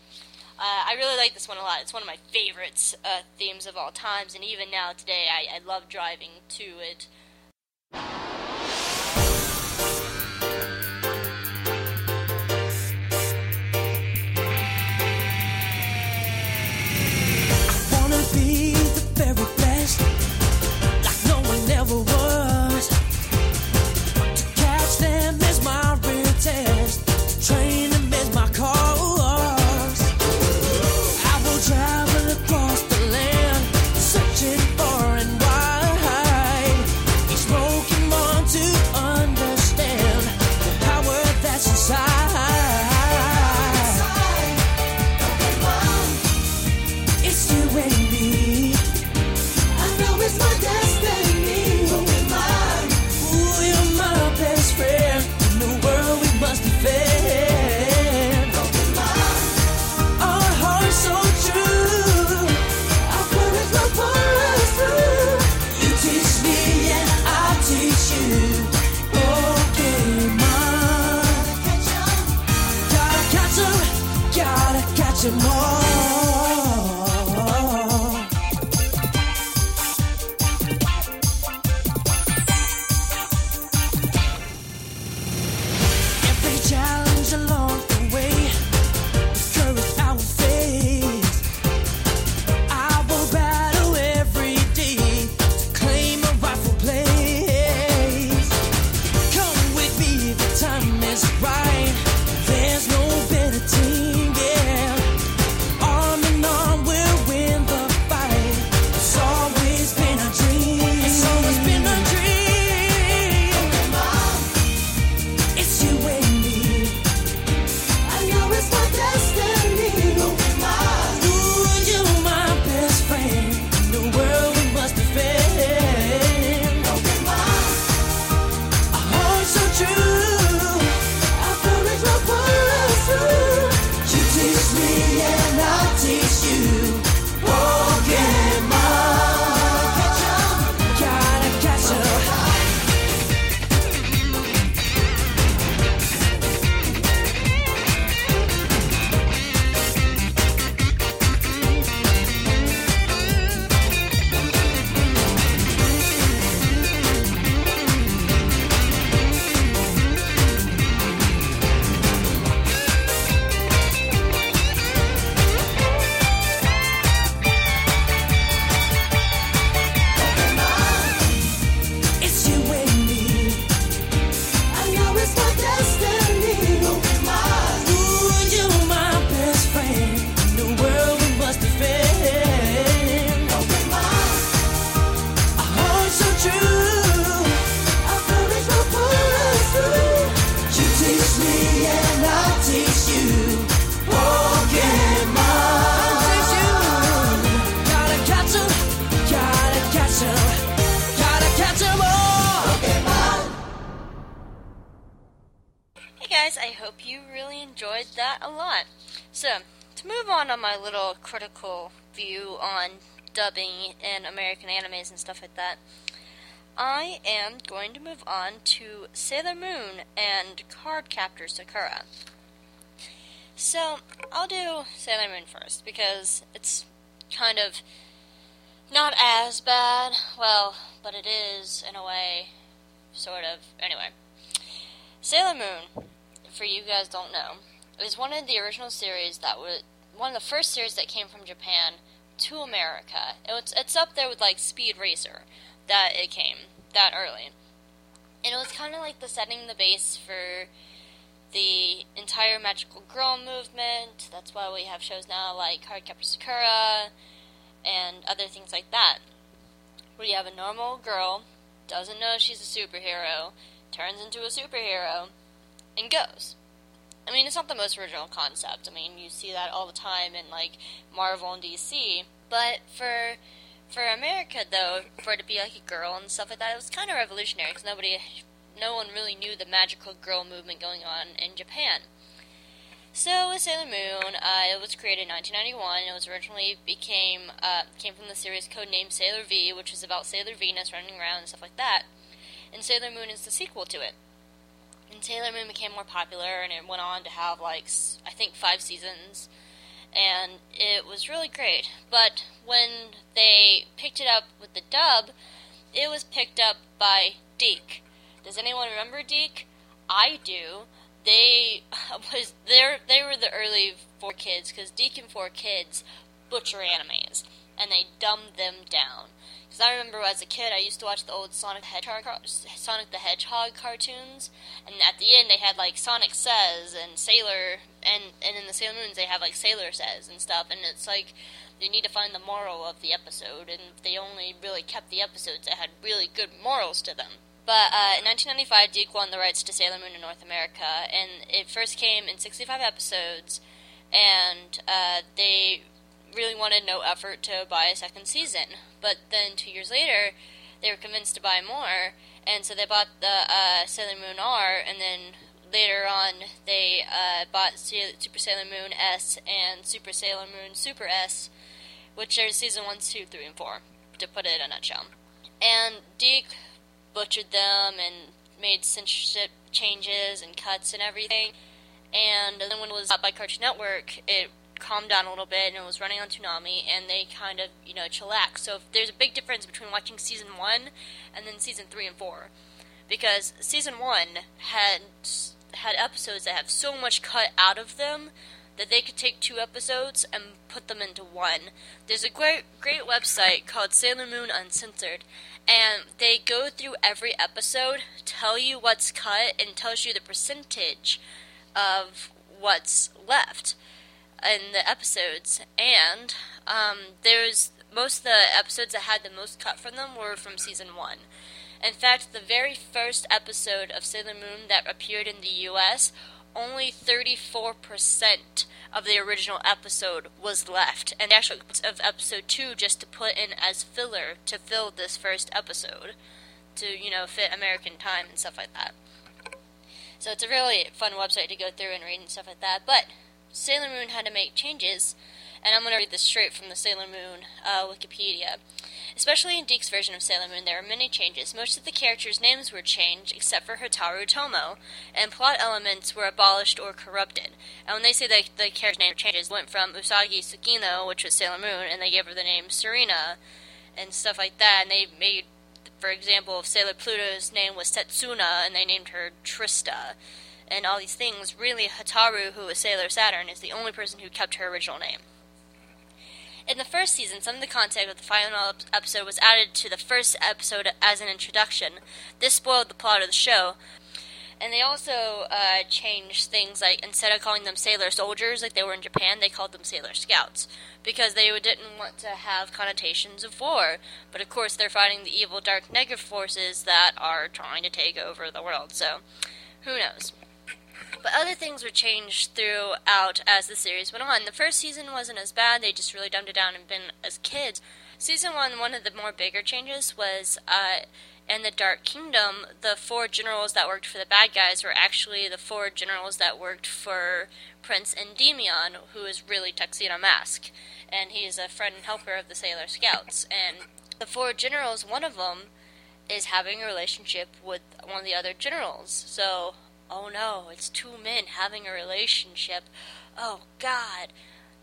Uh, I really like this one a lot. It's one of my favorites uh, themes of all times, and even now today, I, I love driving to it. Am going to move on to Sailor Moon and Cardcaptor Sakura. So, I'll do Sailor Moon first because it's kind of not as bad. Well, but it is in a way, sort of. Anyway. Sailor Moon, for you guys don't know, is one of the original series that was one of the first series that came from Japan to America. It was, it's up there with like Speed Racer that it came that early. And it was kind of like the setting the base for the entire magical girl movement. That's why we have shows now like Cardcaptor Sakura and other things like that. Where you have a normal girl, doesn't know she's a superhero, turns into a superhero, and goes. I mean, it's not the most original concept. I mean, you see that all the time in like Marvel and DC. But for for America, though, for it to be like a girl and stuff like that, it was kind of revolutionary because nobody, no one really knew the magical girl movement going on in Japan. So with Sailor Moon, uh, it was created in 1991. and It was originally became uh, came from the series codenamed Sailor V, which is about Sailor Venus running around and stuff like that. And Sailor Moon is the sequel to it. And Sailor Moon became more popular, and it went on to have like I think five seasons, and it was really great. But when they picked it up with the dub, it was picked up by DiC. Does anyone remember DiC? I do. They was they they were the early 4Kids because DiC and 4Kids butcher animes and they dumbed them down. Because I remember as a kid, I used to watch the old Sonic the Hedgehog, Sonic the Hedgehog cartoons, and at the end they had like Sonic Says and Sailor, and and in the Sailor Moons they have like Sailor Says and stuff, and it's like you need to find the moral of the episode, and they only really kept the episodes that had really good morals to them. But uh, in 1995, DiC won the rights to Sailor Moon in North America, and it first came in 65 episodes, and uh, they really wanted no effort to buy a second season. But then two years later, they were convinced to buy more, and so they bought the uh, Sailor Moon R, and then later on they uh, bought Super Sailor Moon S and Super Sailor Moon Super S, which are season 1, 2, 3, and 4, to put it in a nutshell. And DiC butchered them and made censorship changes and cuts and everything. And then when it was bought by Cartoon Network, it calmed down a little bit and it was running on Toonami and they kind of, you know, chillaxed. So there's a big difference between watching season 1 and then season 3 and 4. Because season 1 had had episodes that have so much cut out of them that they could take two episodes and put them into one. There's a great great website called Sailor Moon Uncensored and they go through every episode, tell you what's cut and tells you the percentage of what's left in the episodes, and um, there's most of the episodes that had the most cut from them were from season one. In fact, the very first episode of Sailor Moon that appeared in the U.S. Only 34% of the original episode was left, and actually of episode 2 just to put in as filler to fill this first episode to, you know, fit American time and stuff like that. So it's a really fun website to go through and read and stuff like that. But Sailor Moon had to make changes, and I'm going to read this straight from the Sailor Moon uh, Wikipedia. Especially in DiC's version of Sailor Moon, there are many changes. Most of the characters' names were changed, except for Hotaru Tomoe, and plot elements were abolished or corrupted. And when they say that the character name changes, went from Usagi Tsukino, which was Sailor Moon, and they gave her the name Serena, and stuff like that, and they made for example, Sailor Pluto's name was Setsuna, and they named her Trista, and all these things. Really, Hotaru, who was Sailor Saturn, is the only person who kept her original name. In the first season, some of the content of the final episode was added to the first episode as an introduction. This spoiled the plot of the show. And they also uh, changed things like instead of calling them sailor soldiers like they were in Japan, they called them sailor scouts because they didn't want to have connotations of war. But of course, they're fighting the evil dark negative forces that are trying to take over the world. So, who knows? But other things were changed throughout as the series went on. The first season wasn't as bad, they just really dumbed it down and been as kids. Season one, one of the more bigger changes was uh, in the Dark Kingdom, the four generals that worked for the bad guys were actually the four generals that worked for Prince Endymion, who is really Tuxedo Mask. And he is a friend and helper of the Sailor Scouts. And the four generals, one of them is having a relationship with one of the other generals. So oh no, it's two men having a relationship. Oh God.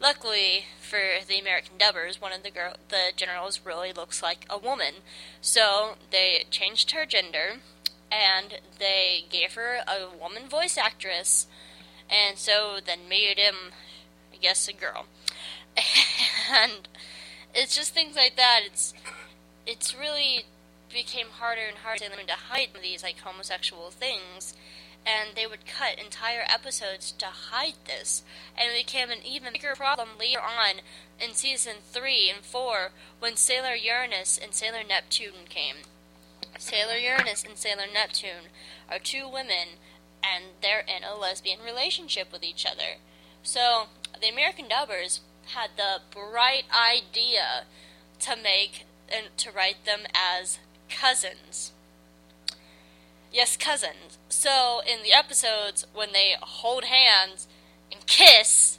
Luckily for the American dubbers, one of the girl, the generals really looks like a woman, so they changed her gender, and they gave her a woman voice actress, and so then made him, I guess, a girl, and it's just things like that. It's it's really became harder and harder to hide these like homosexual things and they would cut entire episodes to hide this, and it became an even bigger problem later on in season 3 and 4 when Sailor Uranus and Sailor Neptune came. Sailor Uranus and Sailor Neptune are two women, and they're in a lesbian relationship with each other. So, the American dubbers had the bright idea to make and to write them as cousins. Yes, cousins. So in the episodes when they hold hands and kiss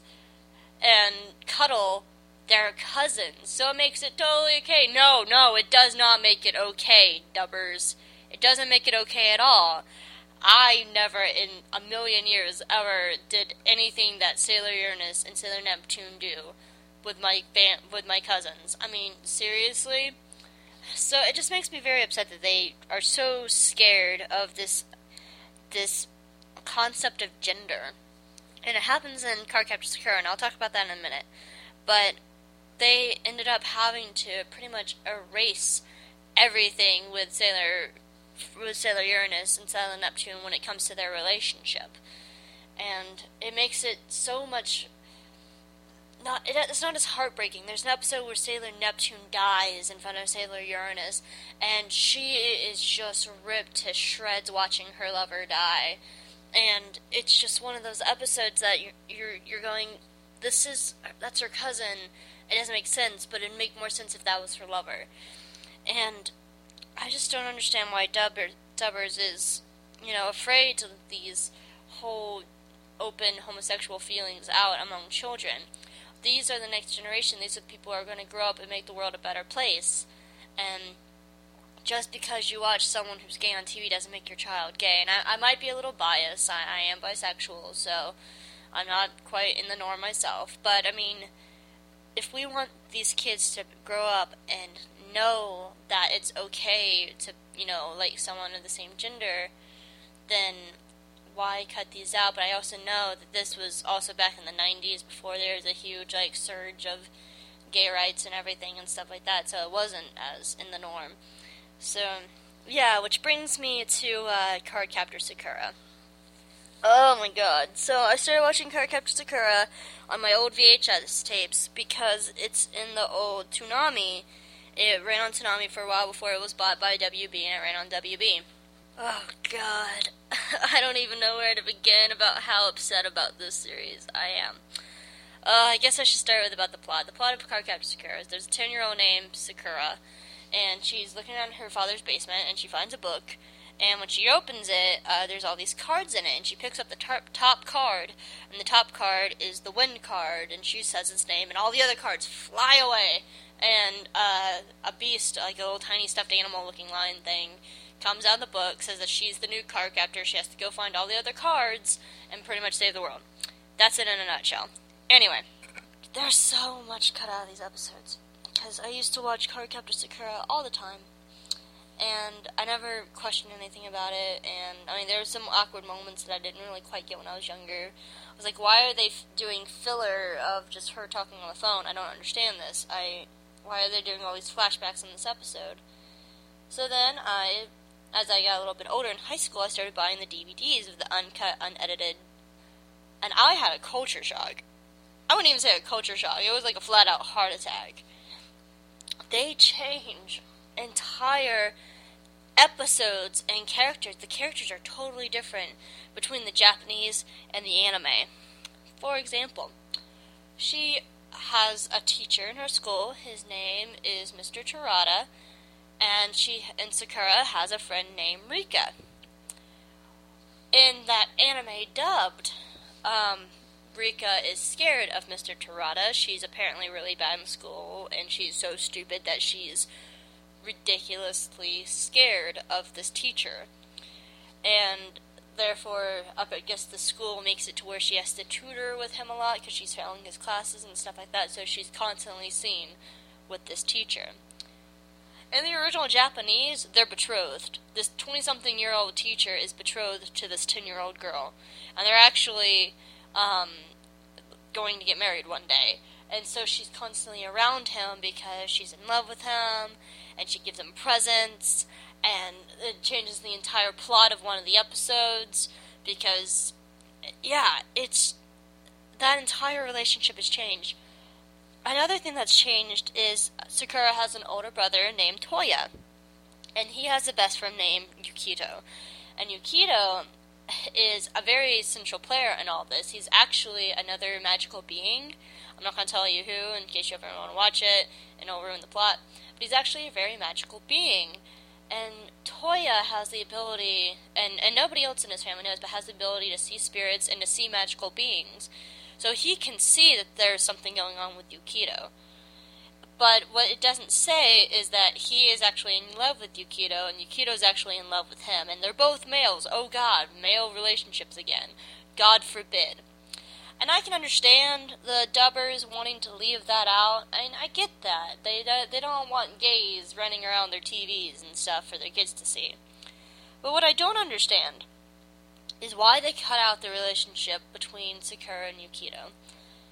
and cuddle, they're cousins. So it makes it totally okay. No, no, it does not make it okay, dubbers. It doesn't make it okay at all. I never in a million years ever did anything that Sailor Uranus and Sailor Neptune do with my band, with my cousins. I mean, seriously? So it just makes me very upset that they are so scared of this this concept of gender. And it happens in Cardcaptor Sakura, and I'll talk about that in a minute. But they ended up having to pretty much erase everything with Sailor with Sailor Uranus and Sailor Neptune when it comes to their relationship. And it makes it so much not it, it's not as heartbreaking. There's an episode where Sailor Neptune dies in front of Sailor Uranus, and she is just ripped to shreds watching her lover die. And it's just one of those episodes that you're you're, you're going, this is that's her cousin. It doesn't make sense, but it'd make more sense if that was her lover. And I just don't understand why Dubber, Dubbers is, you know, afraid to these whole open homosexual feelings out among children these are the next generation. These are the people who are going to grow up and make the world a better place. And just because you watch someone who's gay on TV doesn't make your child gay. And I, I might be a little biased. I, I am bisexual, so I'm not quite in the norm myself, but I mean, if we want these kids to grow up and know that it's okay to, you know, like someone of the same gender, then why cut these out? But I also know that this was also back in the 90s before there was a huge, like, surge of gay rights and everything and stuff like that, so it wasn't as in the norm. So, yeah, which brings me to uh, Cardcaptor Sakura. Oh my god. So I started watching Cardcaptor Sakura on my old VHS tapes because it's in the old Toonami. It ran on Toonami for a while before it was bought by WB and it ran on WB. Oh god. I don't even know where to begin about how upset about this series I am. Uh, I guess I should start with about the plot. The plot of Cardcaptor Sakura is there's a 10 year old named Sakura, and she's looking in her father's basement, and she finds a book, and when she opens it, uh, there's all these cards in it, and she picks up the top, top card, and the top card is the wind card, and she says its name, and all the other cards fly away, and uh, a beast, like a little tiny stuffed animal looking lion thing, comes out of the book, says that she's the new card captor, she has to go find all the other cards, and pretty much save the world. That's it in a nutshell. Anyway, there's so much cut out of these episodes, because I used to watch Card Captor Sakura all the time and I never questioned anything about it. And I mean, there were some awkward moments that I didn't really quite get when I was younger. I was like, why are they f- doing filler of just her talking on the phone? I don't understand this. I why are they doing all these flashbacks in this episode? So then I, as I got a little bit older in high school, I started buying the DVDs of the uncut, unedited, and I had a culture shock. I wouldn't even say a culture shock. It was like a flat out heart attack. They change entire episodes and characters. The characters are totally different between the Japanese and the anime. For example, she has a teacher in her school. His name is Mr. Terada, and she and Sakura has a friend named Rika. In that anime dubbed, um, Rika is scared of Mr. Terada. She's apparently really bad in school, and she's so stupid that she's ridiculously scared of this teacher. And therefore, up I guess the school makes it to where she has to tutor with him a lot because she's failing his classes and stuff like that, so she's constantly seen with this teacher. In the original Japanese, they're betrothed. This 20 something year old teacher is betrothed to this 10 year old girl. And they're actually um, going to get married one day. And so she's constantly around him because she's in love with him and she gives him presents, and it changes the entire plot of one of the episodes because, yeah, it's that entire relationship has changed. Another thing that's changed is Sakura has an older brother named Toya, and he has a best friend named Yukito. And Yukito is a very central player in all this. He's actually another magical being. I'm not going to tell you who in case you ever want to watch it, and it'll ruin the plot. But he's actually a very magical being. And Toya has the ability, and, and nobody else in his family knows, but has the ability to see spirits and to see magical beings. So he can see that there's something going on with Yukito. But what it doesn't say is that he is actually in love with Yukito, and Yukito is actually in love with him. And they're both males. Oh god, male relationships again. God forbid. And I can understand the dubbers wanting to leave that out. Mean, I get that. They they don't want gays running around their TVs and stuff for their kids to see. But what I don't understand is why they cut out the relationship between Sakura and Yukito.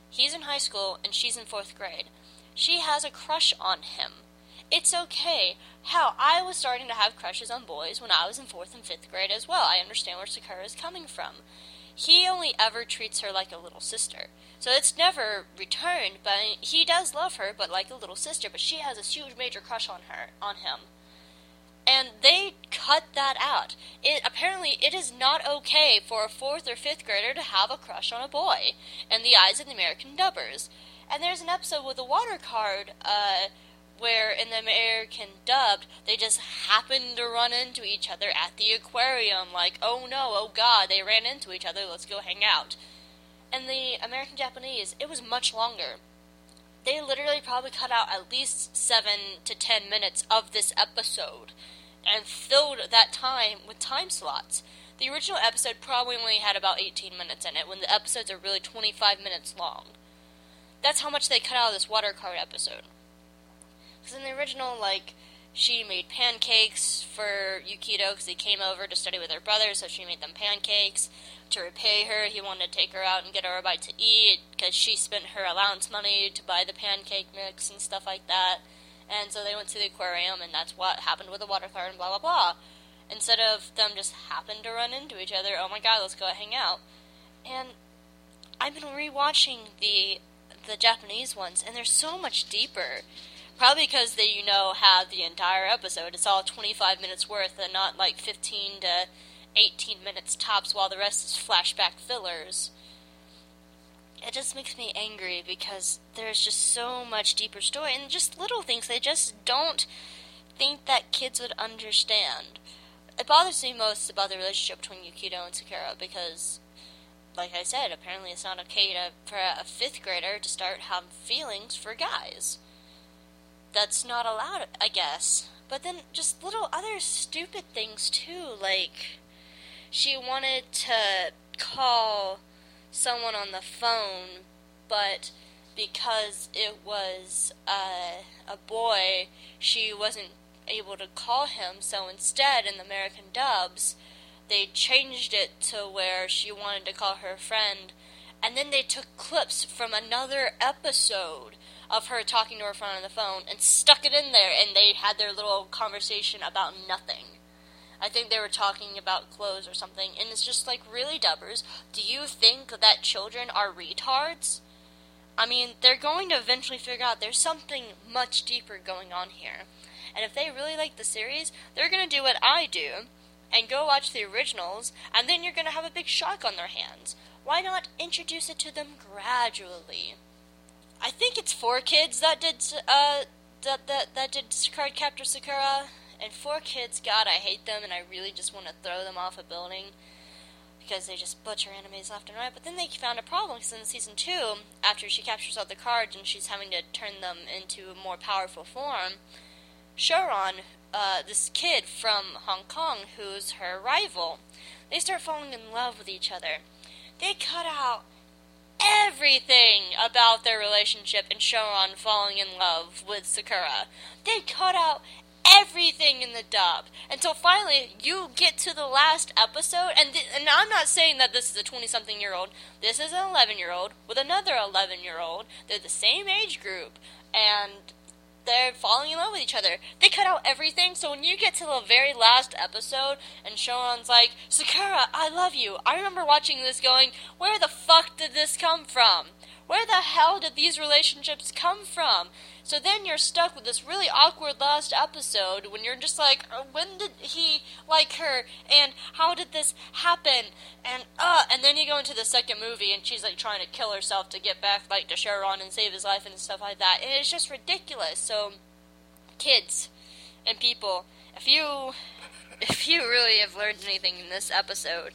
He's in high school and she's in fourth grade. She has a crush on him. It's okay. How I was starting to have crushes on boys when I was in fourth and fifth grade as well. I understand where Sakura is coming from he only ever treats her like a little sister. So it's never returned, but he does love her, but like a little sister. But she has a huge major crush on her, on him, and they cut that out. It apparently it is not okay for a fourth or fifth grader to have a crush on a boy in the eyes of the American dubbers. And there's an episode with a water card. Uh, where in the American dubbed, they just happened to run into each other at the aquarium, like, oh no, oh god, they ran into each other, let's go hang out. And the American Japanese, it was much longer. They literally probably cut out at least seven to ten minutes of this episode and filled that time with time slots. the original episode probably only had about 18 minutes in it, when the episodes are really 25 minutes long. That's how much they cut out of this water card episode. Because in the original, like, she made pancakes for Yukito because he came over to study with her brother, so she made them pancakes. To repay her, he wanted to take her out and get her a bite to eat because she spent her allowance money to buy the pancake mix and stuff like that. And so they went to the aquarium, and that's what happened with the water card and blah blah blah. Instead of them just happen to run into each other, oh my god, let's go hang out. And I've been rewatching the the Japanese ones, and they're so much deeper. Probably because they, you know, have the entire episode. It's all 25 minutes worth, and not like 15 to 18 minutes tops, while the rest is flashback fillers. It just makes me angry because there's just so much deeper story, and just little things they just don't think that kids would understand. It bothers me most about the relationship between Yukito and Sakura because like I said, apparently it's not okay to, for a fifth grader to start having feelings for guys. That's not allowed, I guess. But then just little other stupid things too, like she wanted to call someone on the phone, but because it was uh, a boy, she wasn't able to call him. So instead, in the American dubs, they changed it to where she wanted to call her friend, and then they took clips from another episode of her talking to her friend on the phone and stuck it in there, and they had their little conversation about nothing. I think they were talking about clothes or something, and it's just like, really, dubbers, do you think that children are retards? I mean, they're going to eventually figure out there's something much deeper going on here. And if they really like the series, they're going to do what I do and go watch the originals, and then you're going to have a big shock on their hands. Why not introduce it to them gradually? I think it's 4Kids that did uh that that that did Cardcaptor Sakura, and 4Kids. God, I hate them, and I really just want to throw them off a building because they just butcher animes left and right. But then they found a problem because in season two, after she captures all the cards and she's having to turn them into a more powerful form, Syaoran, uh, this kid from Hong Kong who's her rival. They start falling in love with each other. They cut out everything about their relationship and Syaoran falling in love with Sakura. They cut out everything in the dub until finally you get to the last episode and th- and I'm not saying that this is a 20 something year old this is an 11 year old with another 11 year old they're the same age group and they're falling in love with each other. They cut out everything, so when you get to the very last episode and Syaoran's like, Sakura, I love you. I remember watching this going, where the fuck did this come from? Where the hell did these relationships come from? So then you're stuck with this really awkward last episode when you're just like, uh, when did he like her? And how did this happen? And uh, and then you go into the second movie and she's like trying to kill herself to get back like to Syaoran and save his life and stuff like that. And it's just ridiculous. So, kids and people, if you if you really have learned anything in this episode,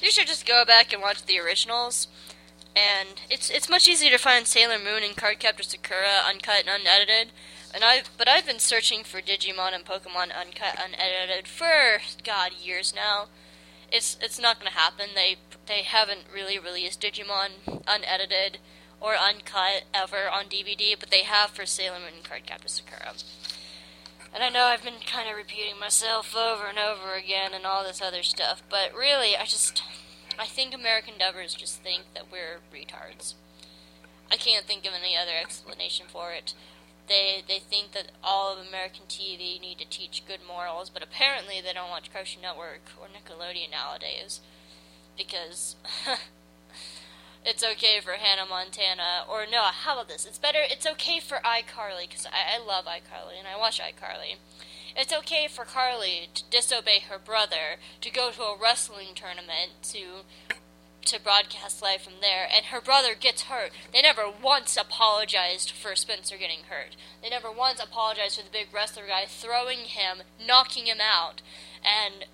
you should just go back and watch the originals and it's it's much easier to find Sailor Moon and Cardcaptor Sakura uncut and unedited. And I but I've been searching for Digimon and Pokemon uncut unedited for god years now. It's it's not going to happen. They they haven't really released Digimon unedited or uncut ever on DVD, but they have for Sailor Moon and Cardcaptor Sakura. And I know I've been kind of repeating myself over and over again and all this other stuff, but really I just I think American dubbers just think that we're retards. I can't think of any other explanation for it. They they think that all of American TV need to teach good morals, but apparently they don't watch Cartoon Network or Nickelodeon nowadays because it's okay for Hannah Montana or no, how about this? It's better. It's okay for iCarly because I, I love iCarly and I watch iCarly. It's okay for Carly to disobey her brother, to go to a wrestling tournament, to to broadcast live from there, and her brother gets hurt. They never once apologized for Spencer getting hurt. They never once apologized for the big wrestler guy throwing him, knocking him out, and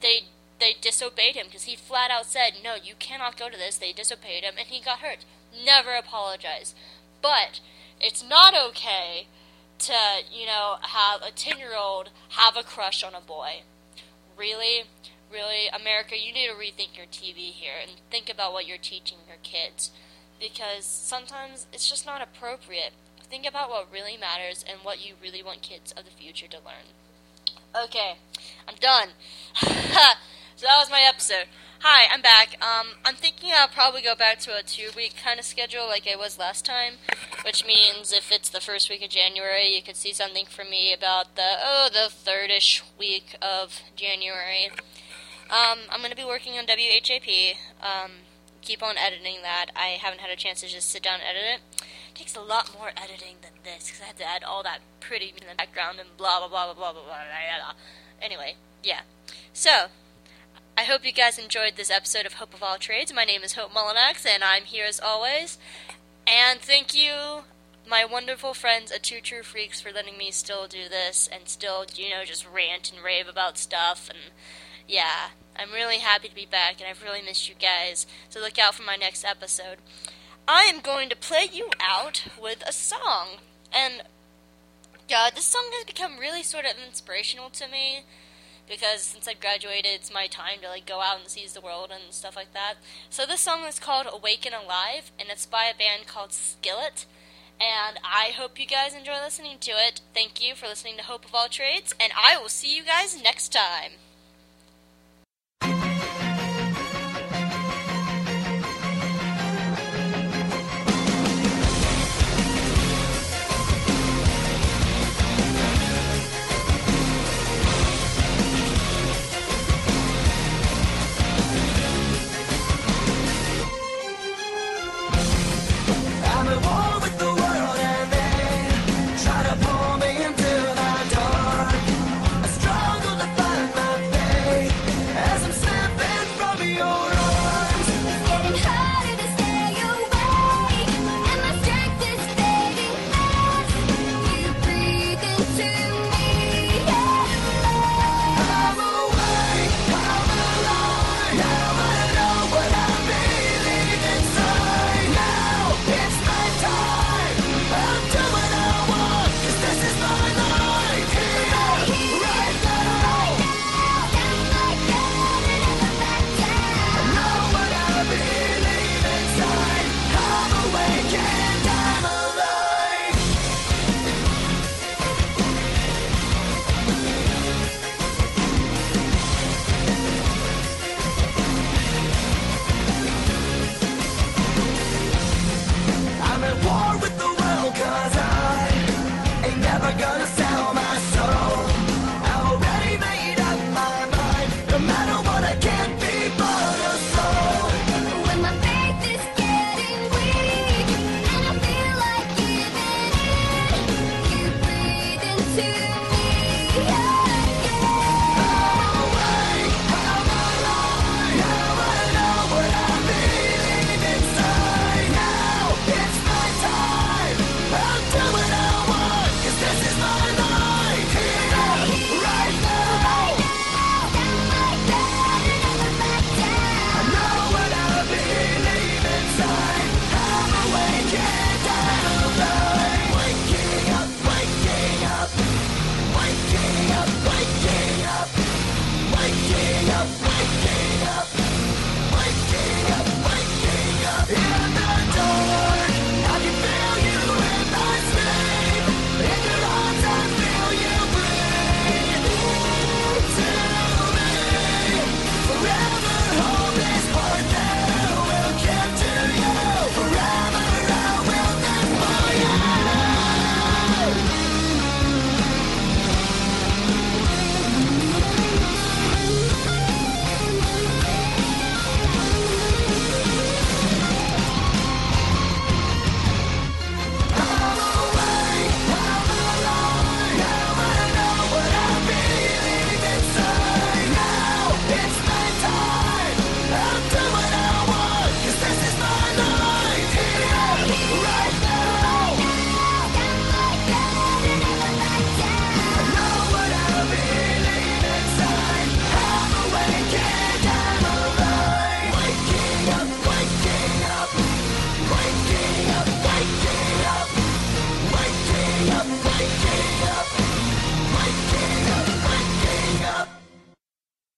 they they disobeyed him because he flat out said, "No, you cannot go to this." They disobeyed him, and he got hurt. Never apologized. But it's not okay to, you know, have a 10 year old have a crush on a boy. Really? really, America, you need to rethink your TV here and think about what you're teaching your kids. Because sometimes it's just not appropriate. Think about what really matters and what you really want kids of the future to learn. Okay, I'm done. so that was my episode. Hi, I'm back. Um, I'm thinking I'll probably go back to a two-week kind of schedule like I was last time, which means if it's the first week of January, you could see something from me about the oh the thirdish week of January. Um, I'm gonna be working on WHAP. Um, keep on editing that. I haven't had a chance to just sit down and edit it. It takes a lot more editing than this because I have to add all that pretty in the background and blah blah blah blah blah blah blah. blah, blah. Anyway, yeah. So, I hope you guys enjoyed this episode of Hope of All Trades. My name is Hope Mullinax, and I'm here as always. And thank you, my wonderful friends at Two True Freaks, for letting me still do this and still, you know, just rant and rave about stuff. And yeah, I'm really happy to be back, and I've really missed you guys. So look out for my next episode. I am going to play you out with a song. And God, this song has become really sort of inspirational to me because since I've graduated, it's my time to like go out and seize the world and stuff like that. So this song is called "Awake and Alive" and it's by a band called Skillet. And I hope you guys enjoy listening to it. Thank you for listening to Hope of All Trades, and I will see you guys next time.